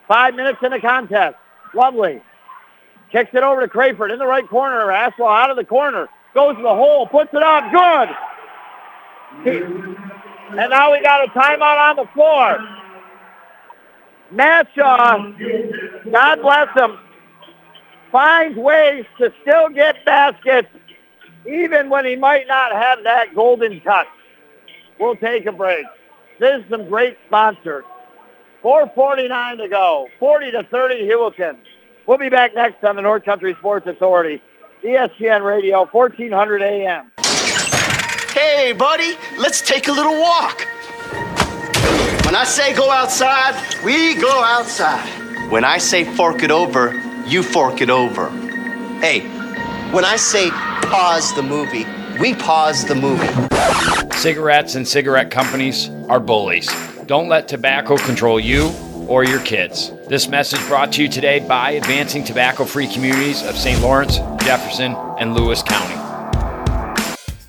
Five minutes in the contest. Lovely. Kicks it over to Crayford in the right corner. Aswell out of the corner. Goes to the hole. Puts it up. Good. And now we got a timeout on the floor. Mashaw, God bless him, finds ways to still get baskets even when he might not have that golden touch. We'll take a break. This is some great sponsors. 4.49 to go. 40 to 30 Heuvelton. We'll be back next on the North Country Sports Authority. ESPN Radio, 1400 AM. Hey, buddy, let's take a little walk. When I say go outside, we go outside. When I say fork it over, you fork it over. Hey, when I say pause the movie, we pause the movie. Cigarettes and cigarette companies are bullies. Don't let tobacco control you or your kids. This message brought to you today by Advancing Tobacco Free Communities of St. Lawrence, Jefferson, and Lewis County.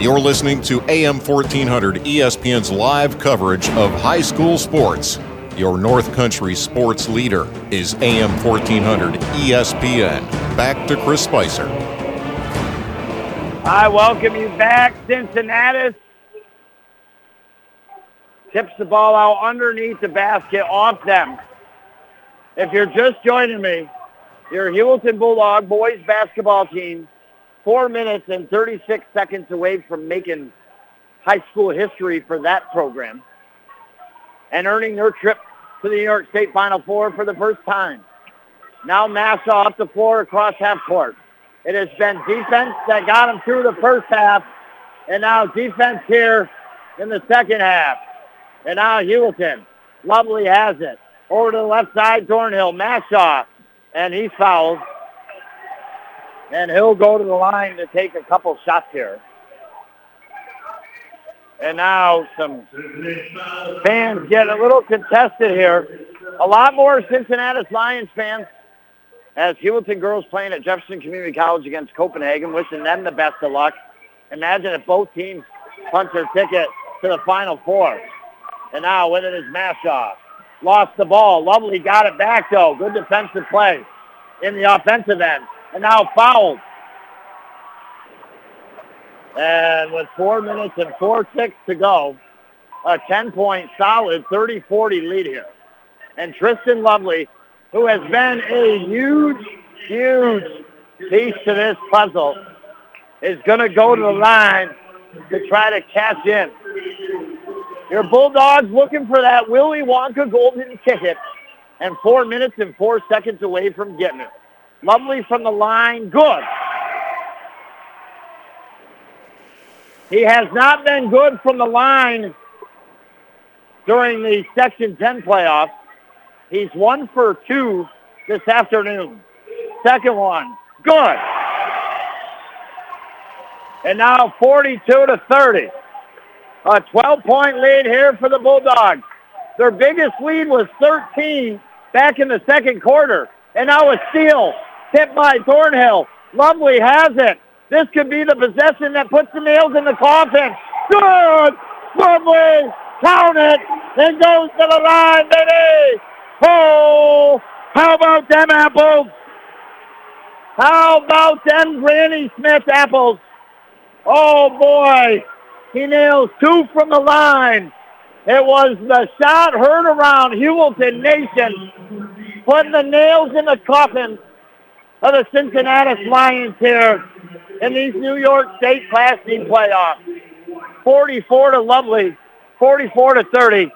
You're listening to AM 1400 ESPN's live coverage of high school sports. Your North Country sports leader is AM 1400 ESPN. Back to Chris Spicer. I welcome you back, Cincinnatus. Tips the ball out underneath the basket, off them. If you're just joining me, your Heuvelton Bulldog boys basketball team four minutes and 36 seconds away from making high school history for that program. and earning their trip to the New York State Final Four for the first time. Now Mashaw off the floor across half court. It has been defense that got them through the first half, and now defense here in the second half. And now Heuvelton. Lovely has it. Over to the left side, Thornhill. Mashaw. And he fouled. And he'll go to the line to take a couple shots here. And now some fans get a little contested here. A lot more Cincinnatus Lions fans as Heuvelton girls playing at Jefferson Community College against Copenhagen, wishing them the best of luck. Imagine if both teams punch their ticket to the Final Four. And now with it is Mashaw. Lost the ball. Lovely got it back, though. Good defensive play in the offensive end. And now fouled. And with four minutes and four ticks to go, a 10-point solid 30-40 lead here. And Tristan Lovely, who has been a huge, huge piece to this puzzle, is going to go to the line to try to cash in. Your Bulldogs looking for that Willy Wonka golden ticket and four minutes and four seconds away from getting it. Lovely from the line. Good. He has not been good from the line during the Section 10 playoffs. He's one for two this afternoon. Second one. Good. And now 42 to 30. A 12-point lead here for the Bulldogs. Their biggest lead was 13 back in the second quarter. And now a steal hit by Thornhill. Lovely has it. This could be the possession that puts the nails in the coffin. Good. Lovely. Count it. Then goes to the line, baby. Oh, how about them apples? How about them Granny Smith apples? Oh, boy. He nails two from the line. It was the shot heard around Heuvelton Nation, putting the nails in the coffin of the Cincinnatus Lions here in these New York State Class D playoffs. 44 to Lovely, 44 to 30.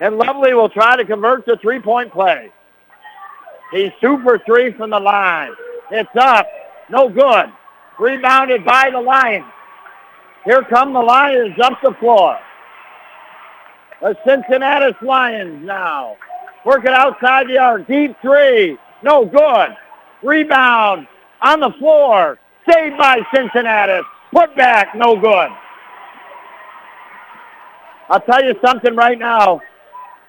And Lovely will try to convert to three-point play. He's super three from the line. It's up. No good. Rebounded by the Lions. Here come the Lions up the floor. The Cincinnatus Lions now. Working outside the arc. Deep three. No good. Rebound on the floor. Saved by Cincinnatus. Put back. No good. I'll tell you something right now.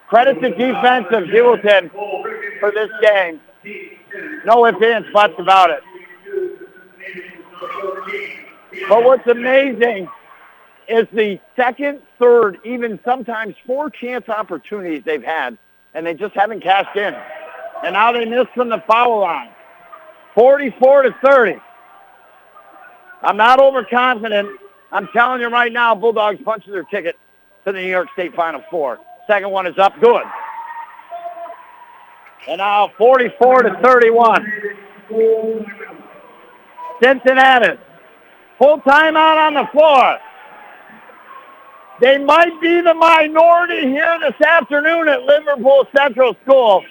Credit to defense of Heuvelton for this game. No ifs, ands, buts about it. But what's amazing is the second, third, even sometimes four chance opportunities they've had, and they just haven't cashed in. And now they miss from the foul line. 44 to 30. I'm not overconfident. I'm telling you right now, Bulldogs punches their ticket to the New York State Final Four. Second one is up good. And now 44 to 31. Cincinnatus. Full timeout on the floor. They might be the minority here this afternoon at Liverpool Central School,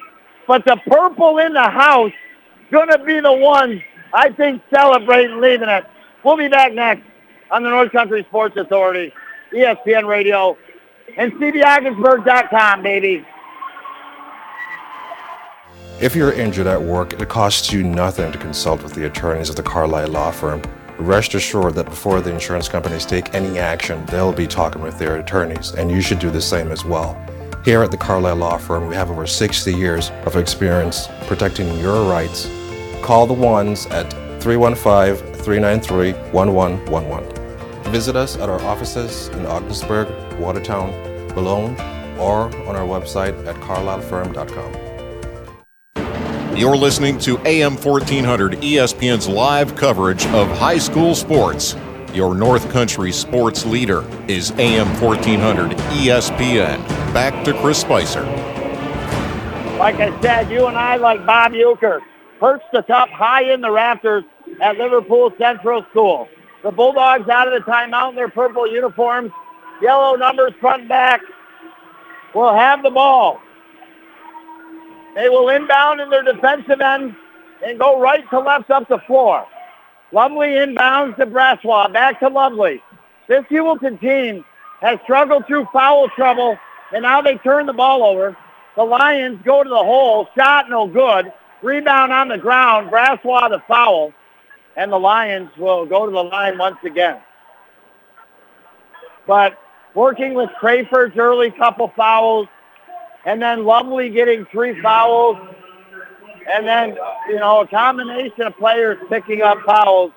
but the purple in the house going to be the ones, I think, celebrating leaving it. We'll be back next on the North Country Sports Authority, ESPN Radio, and CBAuggsburg.com, baby. If you're injured at work, it costs you nothing to consult with the attorneys of the Carlisle Law Firm. Rest assured that before the insurance companies take any action, they'll be talking with their attorneys, and you should do the same as well. Here at the Carlisle Law Firm, we have over 60 years of experience protecting your rights. Call the ones at 315 393 1111. Visit us at our offices in Ogdensburg, Watertown, Boulogne, or on our website at carlislefirm.com. You're listening to AM 1400 ESPN's live coverage of high school sports. Your North Country sports leader is AM 1400 ESPN. Back to Chris Spicer. Like I said, you and I, like Bob Uecker, perched atop high in the rafters at Liverpool Central School. The Bulldogs out of the timeout in their purple uniforms, yellow numbers front and back. will have the ball. They will inbound in their defensive end and go right to left up the floor. Lovely inbounds to Brassois. Back to Lovely. This Heuvelton team has struggled through foul trouble, and now they turn the ball over. The Lions go to the hole. Shot no good. Rebound on the ground. Brassois the foul. And the Lions will go to the line once again. But working with Crayford's early couple fouls, and then Lovely getting three fouls, and then, you know, a combination of players picking up fouls.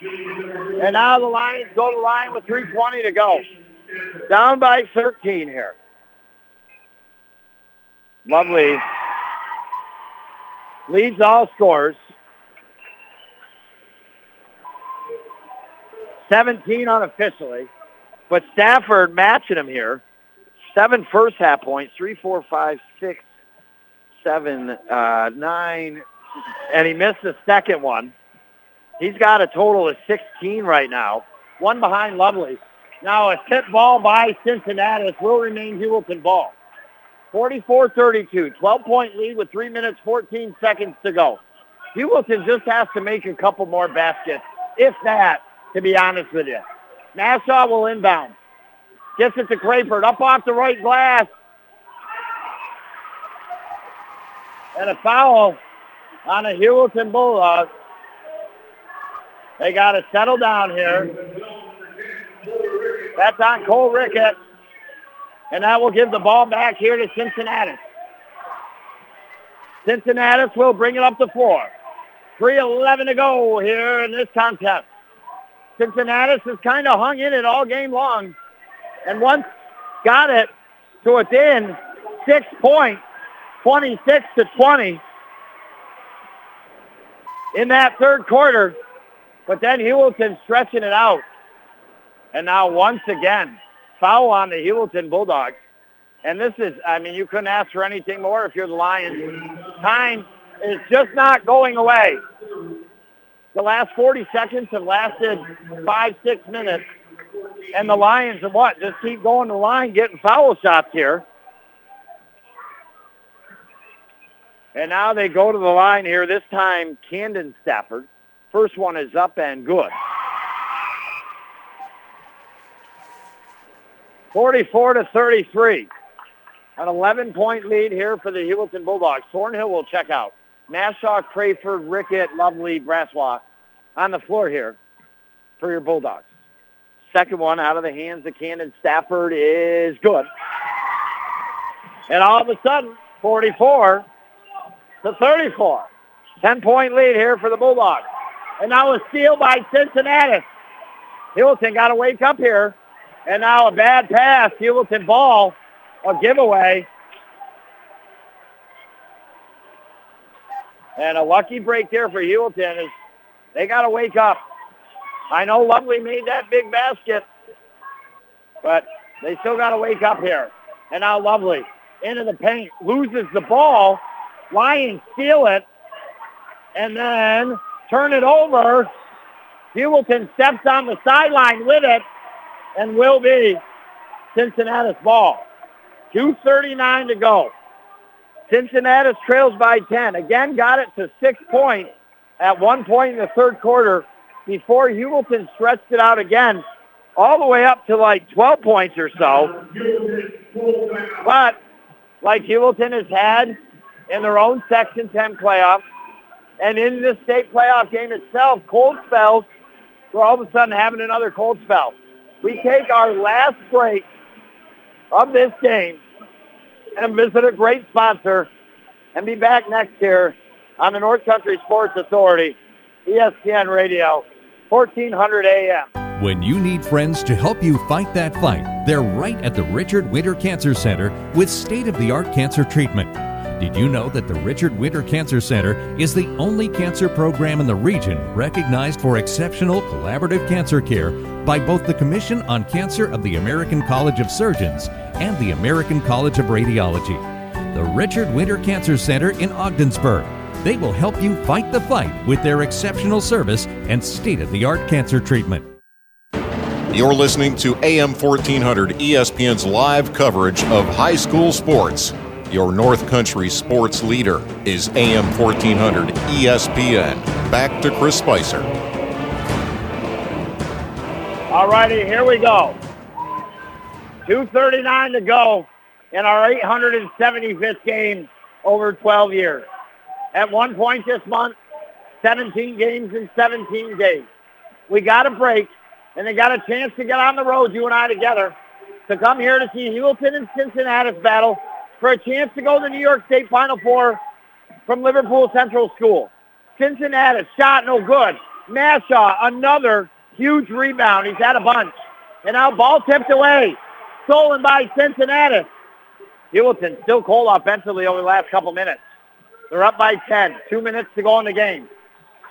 And now the Lions go to the line with 3.20 to go. Down by 13 here. Lovely leads all scores. 17 unofficially. But Stafford matching him here. Seven first half points, three, four, five, six, seven, uh, nine, and he missed the second one. He's got a total of 16 right now. One behind Lovely. Now a tip ball by Cincinnatus will remain Heuvelton ball. 44-32, 12-point lead with 3 minutes, 14 seconds to go. Heuvelton just has to make a couple more baskets, if that, to be honest with you. Nassau will inbound. Gets it to Crayford. Up off the right glass. And a foul on a Heuvelton Bulldog. They got to settle down here. That's on Cole Rickett. And that will give the ball back here to Cincinnatus. Cincinnatus will bring it up the floor. 3.11 to go here in this contest. Cincinnatus has kind of hung in it all game long. And once got it to within six points, 26 to 20 in that third quarter. But then Heuvelton stretching it out. And now once again, foul on the Heuvelton Bulldogs. And this is, I mean, you couldn't ask for anything more if you're the Lions. Time is just not going away. The last 40 seconds have lasted five, six minutes. And the Lions are what? Just keep going the line, getting foul shots here. And now they go to the line here. This time, Camden Stafford. First one is up and good. 44 to 33. An 11-point lead here for the Heuvelton Bulldogs. Thornhill will check out. Nassau, Crayford, Rickett, Lovely, Brassois on the floor here for your Bulldogs. Second one out of the hands of Cannon Stafford is good. And all of a sudden, 44 to 34. 10-point lead here for the Bulldogs. And now a steal by Cincinnatus. Heuvelton got to wake up here. And now a bad pass. Heuvelton ball. A giveaway. And a lucky break there for Heuvelton is they got to wake up. I know Lovely made that big basket, but they still got to wake up here. And now Lovely into the paint, loses the ball. Lions steal it, and then turn it over. Heuvelton steps on the sideline with it, and will be Cincinnatus' ball. 2.39 to go. Cincinnatus trails by 10. Again, got it to six points at one point in the third quarter before Heuvelton stretched it out again all the way up to like 12 points or so. But like Heuvelton has had in their own Section 10 playoff and in this state playoff game itself, cold spells, we're all of a sudden having another cold spell. We take our last break of this game and visit a great sponsor and be back next year on the North Country Sports Authority, ESPN Radio, 1400 AM. When you need friends to help you fight that fight, they're right at the Richard Winter Cancer Center with state-of-the-art cancer treatment. Did you know that the Richard Winter Cancer Center is the only cancer program in the region recognized for exceptional collaborative cancer care by both the Commission on Cancer of the American College of Surgeons and the American College of Radiology? The Richard Winter Cancer Center in Ogdensburg. They will help you fight the fight with their exceptional service and state of the art cancer treatment. You're listening to AM 1400 ESPN's live coverage of high school sports. Your North Country sports leader is AM 1400 ESPN. Back to Chris Spicer. All righty, here we go. 2.39 to go in our 875th game over 12 years. At one point this month, 17 games in 17 days. We got a break, and they got a chance to get on the road, you and I together, to come here to see Heuvelton and Cincinnatus' battle for a chance to go to the New York State Final Four from Liverpool Central School. Cincinnatus shot no good. Mashaw, another huge rebound. He's had a bunch. And now ball tipped away. Stolen by Cincinnatus. Heuvelton still cold offensively over the last couple minutes. They're up by 10. Two minutes to go in the game.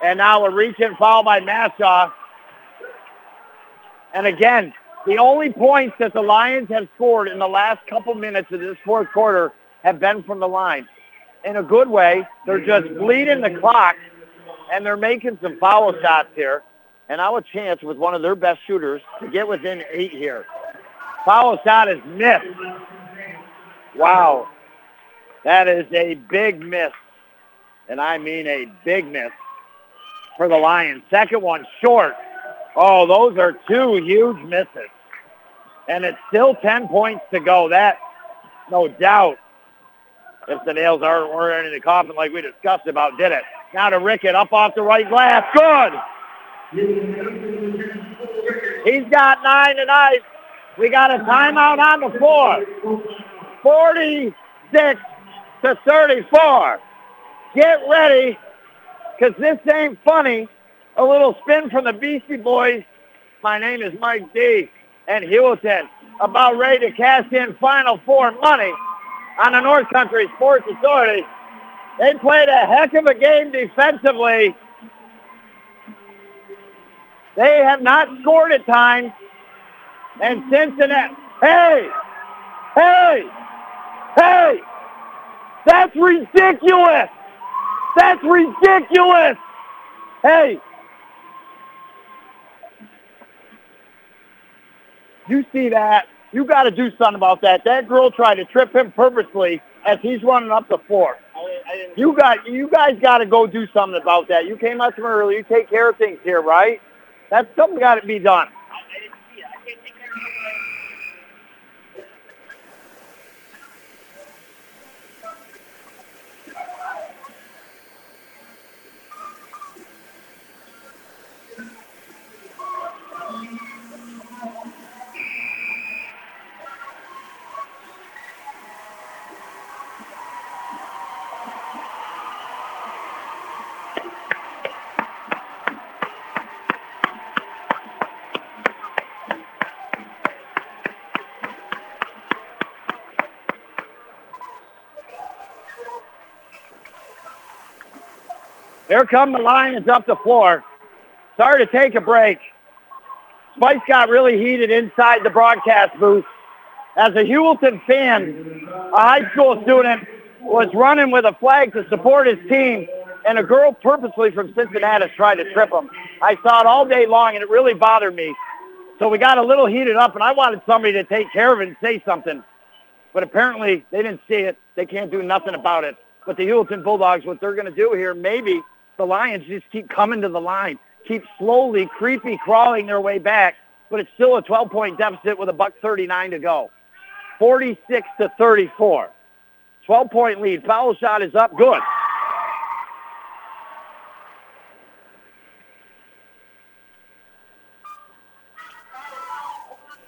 And now a reach-in foul by Mashaw. And again, the only points that the Lions have scored in the last couple minutes of this fourth quarter have been from the line. In a good way, they're just bleeding the clock, and they're making some foul shots here. And now a chance with one of their best shooters to get within eight here. Foul shot is missed. Wow. That is a big miss. And I mean a big miss for the Lions. Second one short. Oh, those are two huge misses. And it's still 10 points to go. That, no doubt, if the nails aren't, weren't in the coffin like we discussed about, did it. Now to Rickett up off the right glass. Good. He's got nine tonight. We got a timeout on the floor. 46 to 34. Get ready, because this ain't funny. A little spin from the Beastie Boys. My name is Mike D. And Heuvelton about ready to cash in Final Four money on the North Country Sports Authority. They played a heck of a game defensively. They have not scored at times. And Cincinnatus, hey, hey, hey, that's ridiculous. That's ridiculous. Hey, you see that? You got to do something about that. That girl tried to trip him purposely as he's running up the floor. You got, you guys got to go do something about that. You came up to me earlier. You take care of things here, right? That's something got to be done. Here come the Lions up the floor. Sorry to take a break. Spice got really heated inside the broadcast booth. As a Heuvelton fan, a high school student was running with a flag to support his team, and a girl purposely from Cincinnatus tried to trip him. I saw it all day long, and it really bothered me. So we got a little heated up, and I wanted somebody to take care of it and say something. But apparently they didn't see it. They can't do nothing about it. But the Heuvelton Bulldogs, what they're going to do here, maybe the Lions just keep coming to the line, keep slowly, creepy crawling their way back, but it's still a 12-point deficit with a buck 39 to go. 46 to 34. 12-point lead. Foul shot is up. Good.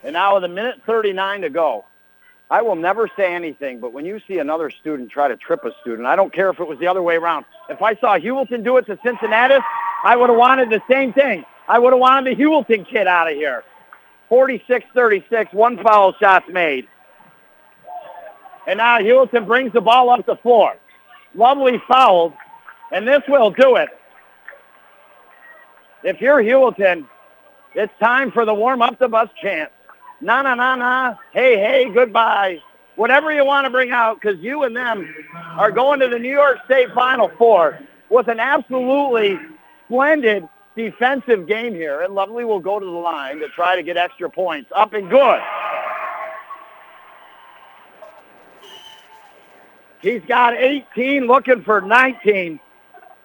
And now with a minute 39 to go, I will never say anything, but when you see another student try to trip a student, I don't care if it was the other way around. If I saw Heuvelton do it to Cincinnatus, I would have wanted the same thing. I would have wanted the Heuvelton kid out of here. 46-36, one foul shot's made. And now Heuvelton brings the ball up the floor. Lovely foul, and this will do it. If you're Heuvelton, it's time for the warm-up the bus chant na na na na, hey hey, goodbye, whatever you want to bring out, because you and them are going to the New York State Final Four with an absolutely splendid defensive game here, and Lovely will go to the line to try to get extra points. Up and good. He's got 18, looking for 19,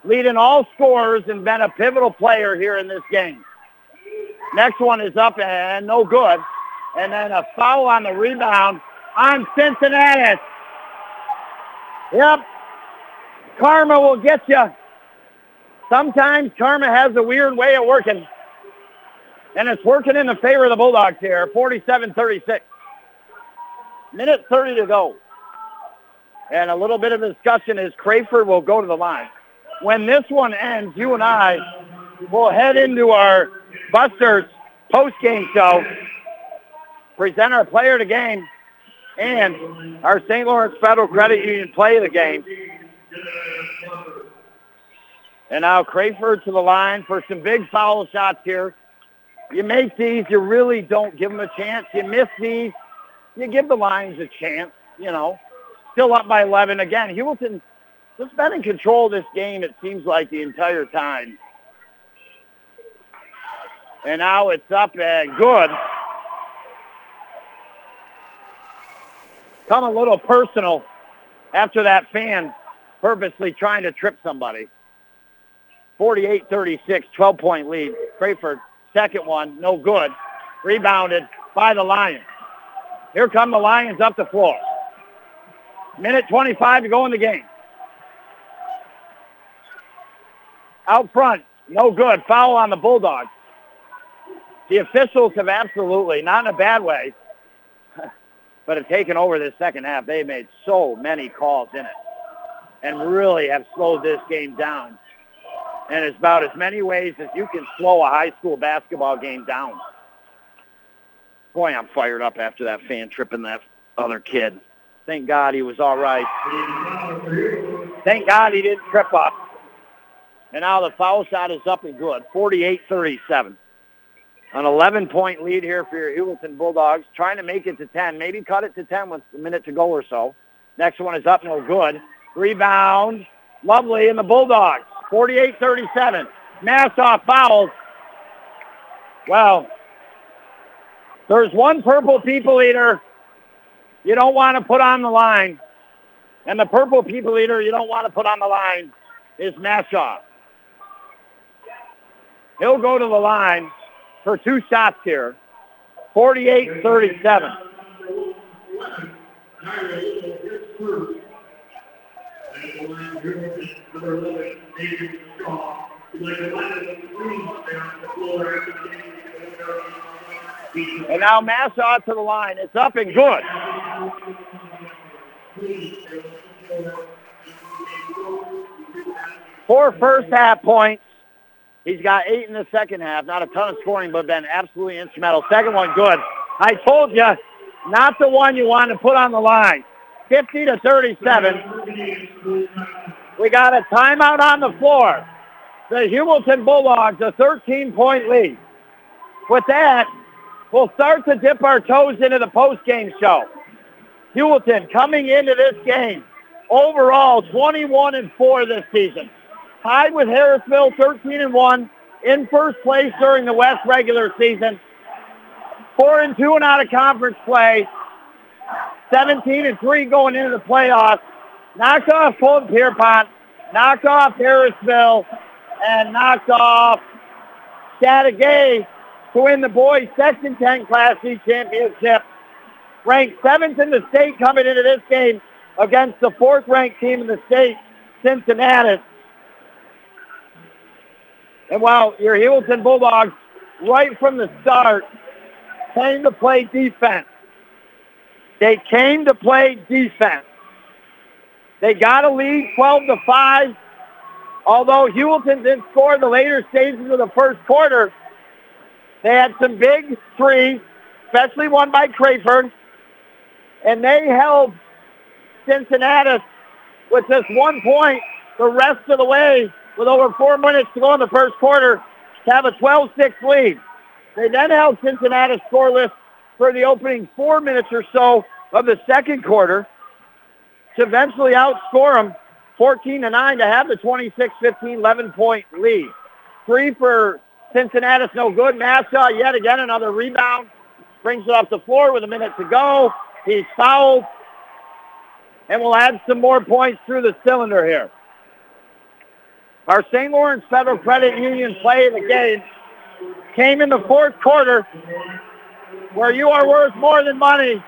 leading all scorers and been a pivotal player here in this game. Next one is up and no good. And then a foul on the rebound on Cincinnatus. Yep. Karma will get you. Sometimes karma has a weird way of working. And it's working in the favor of the Bulldogs here, 47-36. Minute 30 to go. And a little bit of discussion is Crayford will go to the line. When this one ends, you and I will head into our Busters post-game show, present our player of the game, and our St. Lawrence Federal Credit Union play of the game. And now Crayford to the line for some big foul shots here. You make these, you really don't give them a chance. You miss these, you give the Lions a chance, you know. Still up by 11. Again, Heuvelton just been in control of this game, it seems like, the entire time. And now it's up and good. Come a little personal after that fan purposely trying to trip somebody. 48-36, 12-point lead. Crayford, second one, no good. Rebounded by the Lions. Here come the Lions up the floor. Minute 25 to go in the game. Out front, no good. Foul on the Bulldogs. The officials have absolutely, not in a bad way, but have taken over this second half. They made so many calls in it and really have slowed this game down. And it's about as many ways as you can slow a high school basketball game down. Boy, I'm fired up after that fan tripping that other kid. Thank God he was all right. Thank God he didn't trip up. And now the foul shot is up and good, 48-37. An 11-point lead here for your Heuvelton Bulldogs, trying to make it to 10, maybe cut it to 10 with a minute to go or so. Next one is up, no good. Rebound, lovely, in the Bulldogs, 48-37. Mashaw fouls. Well, there's one purple people eater you don't want to put on the line. And the purple people eater you don't want to put on the line is Mashaw. He'll go to the line for two shots here. 48-37. And now Mashaw to the line. It's up and good. Four first half points. He's got eight in the second half. Not a ton of scoring, but been absolutely instrumental. Second one, good. I told you, not the one you want to put on the line. 50 to 37. We got a timeout on the floor. The Heuvelton Bulldogs, a 13-point lead. With that, we'll start to dip our toes into the post-game show. Heuvelton coming into this game, overall 21 and 4 this season tied with Harrisville 13 and 1 in first place during the West regular season. 4 and 2 and out of conference play. 17 and 3 going into the playoffs. Knocked off Colton Pierrepont, knocked off Harrisville, and knocked off Chateaugay to win the boys Section 10 Class C championship. Ranked seventh in the state coming into this game against the fourth ranked team in the state, Cincinnatus. And while your Heuvelton Bulldogs, right from the start, came to play defense. They came to play defense. They got a lead 12 to 5. Although Heuvelton didn't score in the later stages of the first quarter, they had some big threes, especially one by Crayford, and they held Cincinnatus with just one point the rest of the way with over four minutes to go in the first quarter to have a 12-6 lead. They then held Cincinnatus scoreless for the opening four minutes or so of the second quarter to eventually outscore them 14 to 9 to have the 26-15 11 point lead. Three for Cincinnatus, no good. Mashaw yet again another rebound. Brings it off the floor with a minute to go. He's fouled. And we'll add some more points through the cylinder here. Our St. Lawrence Federal Credit Union play of the game came in the fourth quarter where you are worth more than money.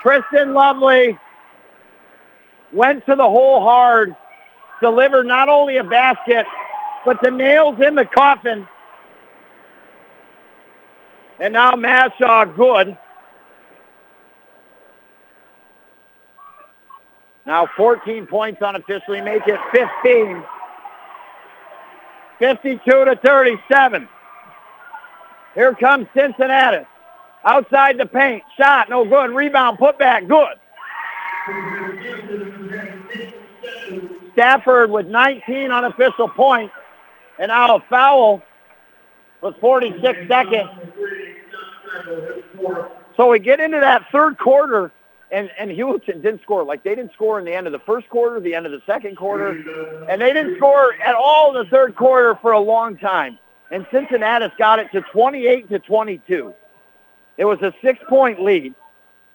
Tristan Lovely went to the hole hard, delivered not only a basket, but the nails in the coffin. And now Mashaw good. Now 14 points unofficially make it 15. 52 to 37. Here comes Cincinnatus. Outside the paint. Shot, no good. Rebound, put back, good. Stafford with 19 unofficial points. And now a foul with 46 seconds. So we get into that third quarter, and, and Heuvelton didn't score. Like, they didn't score in the end of the first quarter, the end of the second quarter, and they didn't score at all in the third quarter for a long time. And Cincinnatus's got it to 28 to 22. It was a six-point lead,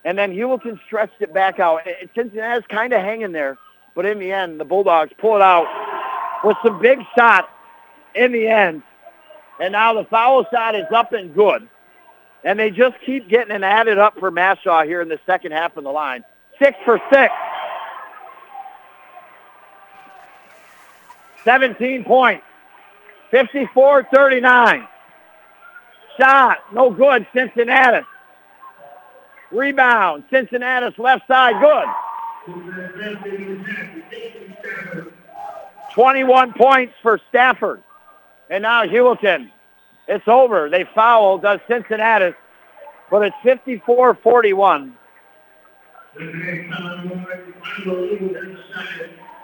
and then Heuvelton stretched it back out. And Cincinnatus's kind of hanging there, but in the end, the Bulldogs pull it out with some big shots in the end. And now the foul shot is up and good. And they just keep getting it added up for Mashaw here in the second half of the line. Six for six. 17 points. 54-39. Shot, no good, Cincinnatus. Rebound, Cincinnatus' left side, good. 21 points for Stafford. And now Heuvelton. It's over. They foul, does uh, Cincinnatus, but it's 54-41.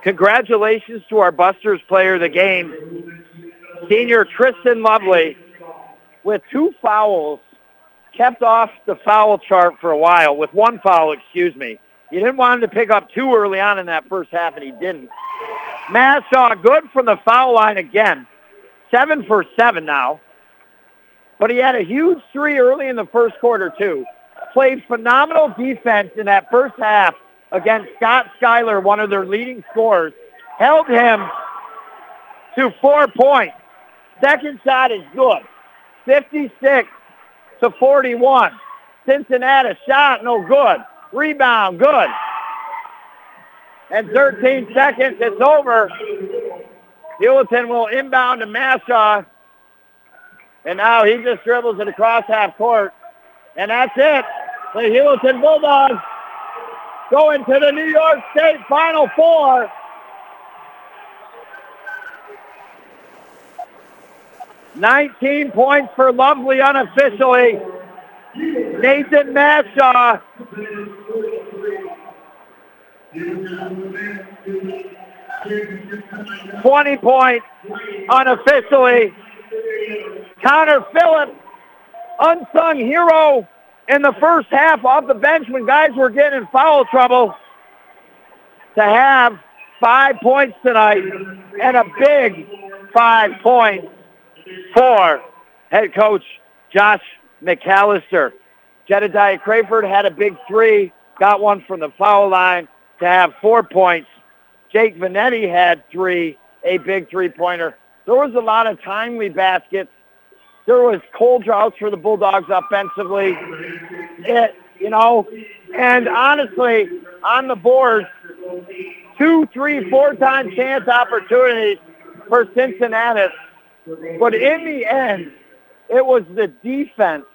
Congratulations to our Busters player of the game, senior Tristan Lovely, with two fouls, kept off the foul chart for a while, with one foul, excuse me. You didn't want him to pick up two early on in that first half, and he didn't. Mashaw good from the foul line again. Seven for seven now. But he had a huge three early in the first quarter, too. Played phenomenal defense in that first half against Scott Schuyler, one of their leading scorers. Held him to four points. Second shot is good. 56 to 41. Cincinnatus shot, no good. Rebound, good. And 13 seconds, it's over. Heuvelton will inbound to Mashaw. And now he just dribbles it across half court. And that's it. The Heuvelton Bulldogs going to the New York State Final Four. Nineteen points for Lovely unofficially. Nathan Mashaw. Twenty points unofficially. Connor Phillips, unsung hero in the first half off the bench when guys were getting in foul trouble to have five points tonight and a big five points for head coach Josh McAllister. Jedediah Crayford had a big three, got one from the foul line to have four points. Jake Vanetti had three, a big three-pointer. There was a lot of timely baskets there was cold droughts for the Bulldogs offensively. It, you know, and honestly, on the board, two, three, four-time chance opportunities for Cincinnatus. But in the end, it was the defense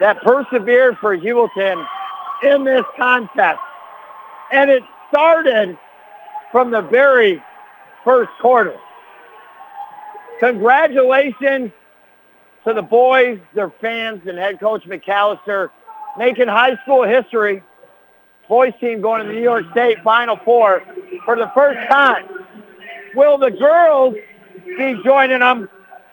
that persevered for Heuvelton in this contest. And it started from the very first quarter. Congratulations to the boys, their fans, and head coach McAllister making high school history. Boys team going to the New York State Final Four for the first time. Will the girls be joining them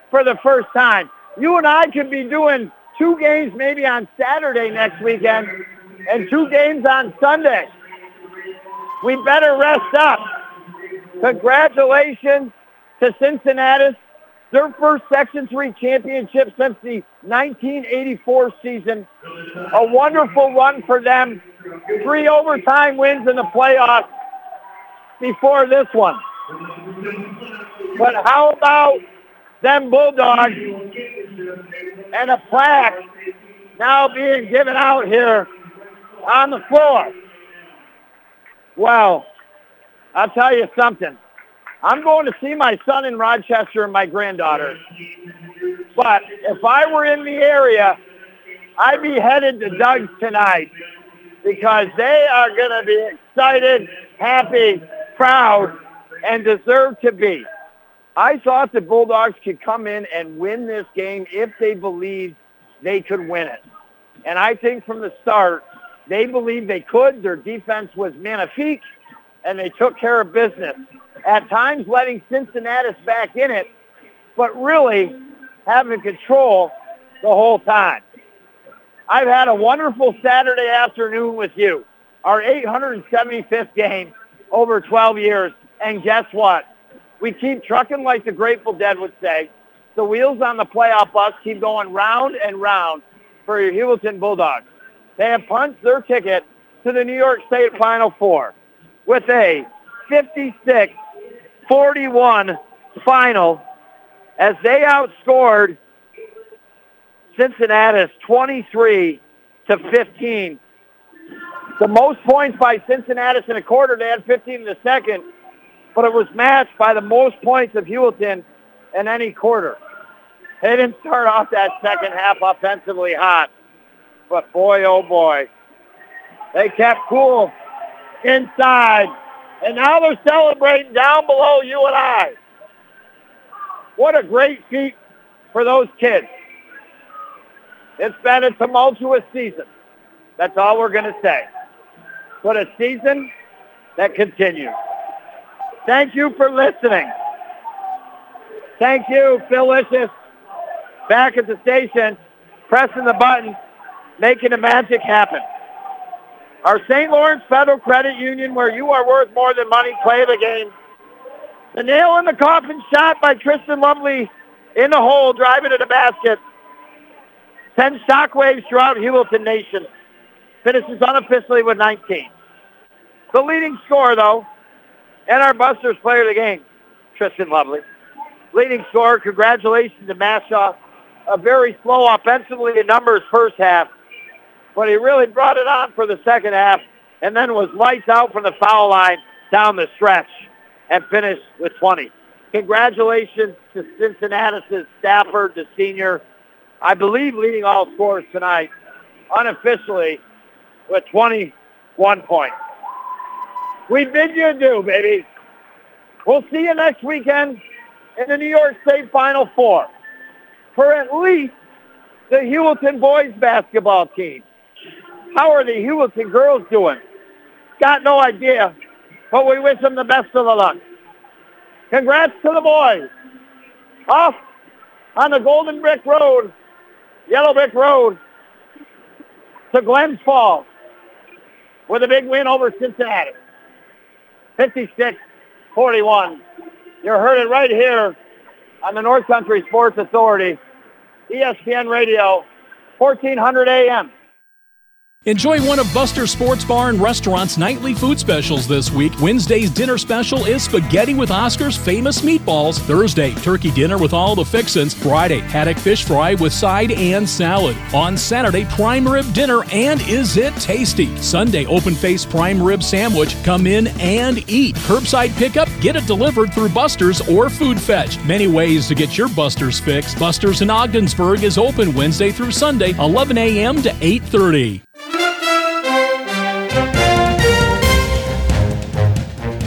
for the first time? You and I could be doing two games maybe on Saturday next weekend and two games on Sunday. We better rest up. Congratulations to Cincinnatus, their first Section 3 championship since the 1984 season. A wonderful run for them. Three overtime wins in the playoffs before this one. But how about them Bulldogs and a plaque now being given out here on the floor? Well, I'll tell you something. I'm going to see my son in Rochester and my granddaughter. But if I were in the area, I'd be headed to Doug's tonight because they are going to be excited, happy, proud, and deserve to be. I thought the Bulldogs could come in and win this game if they believed they could win it. And I think from the start, they believed they could. Their defense was magnifique, and they took care of business at times letting Cincinnatus back in it, but really having control the whole time. I've had a wonderful Saturday afternoon with you, our 875th game over 12 years. And guess what? We keep trucking like the Grateful Dead would say. The wheels on the playoff bus keep going round and round for your Heuvelton Bulldogs. They have punched their ticket to the New York State Final Four with a 56 41 final as they outscored Cincinnatus 23 to 15. The most points by Cincinnatus in a quarter, they had 15 in the second, but it was matched by the most points of Heuvelton in any quarter. They didn't start off that second half offensively hot, but boy, oh boy, they kept cool inside and now they're celebrating down below you and I. What a great feat for those kids. It's been a tumultuous season. That's all we're going to say. But a season that continues. Thank you for listening. Thank you, Phil back at the station, pressing the button, making the magic happen. Our St. Lawrence Federal Credit Union, where you are worth more than money, play the game. The nail in the coffin shot by Tristan Lovely in the hole, driving to the basket. Sends shockwaves throughout Heuvelton Nation. Finishes unofficially with 19. The leading scorer, though, and our Busters player of the game, Tristan Lovely. Leading scorer, congratulations to Mashaw. A very slow offensively in numbers first half but he really brought it on for the second half and then was lights out from the foul line down the stretch and finished with 20. Congratulations to Cincinnatus' Stafford, the senior, I believe leading all scores tonight, unofficially with 21 points. We bid you adieu, baby. We'll see you next weekend in the New York State Final Four for at least the Heuvelton boys basketball team. How are the Heuvelton girls doing? Got no idea, but we wish them the best of the luck. Congrats to the boys. Off on the Golden Brick Road, Yellow Brick Road to Glens Falls with a big win over Cincinnatus. 56-41. You heard it right here on the North Country Sports Authority, ESPN Radio, 1400 AM. Enjoy one of Buster Sports Bar and Restaurant's nightly food specials this week. Wednesday's dinner special is spaghetti with Oscar's famous meatballs. Thursday, turkey dinner with all the fixins. Friday, haddock fish fry with side and salad. On Saturday, prime rib dinner and is it tasty? Sunday, open face prime rib sandwich. Come in and eat. Curbside pickup, get it delivered through Buster's or Food Fetch. Many ways to get your Buster's fix. Buster's in Ogdensburg is open Wednesday through Sunday, 11 a.m. to 8:30.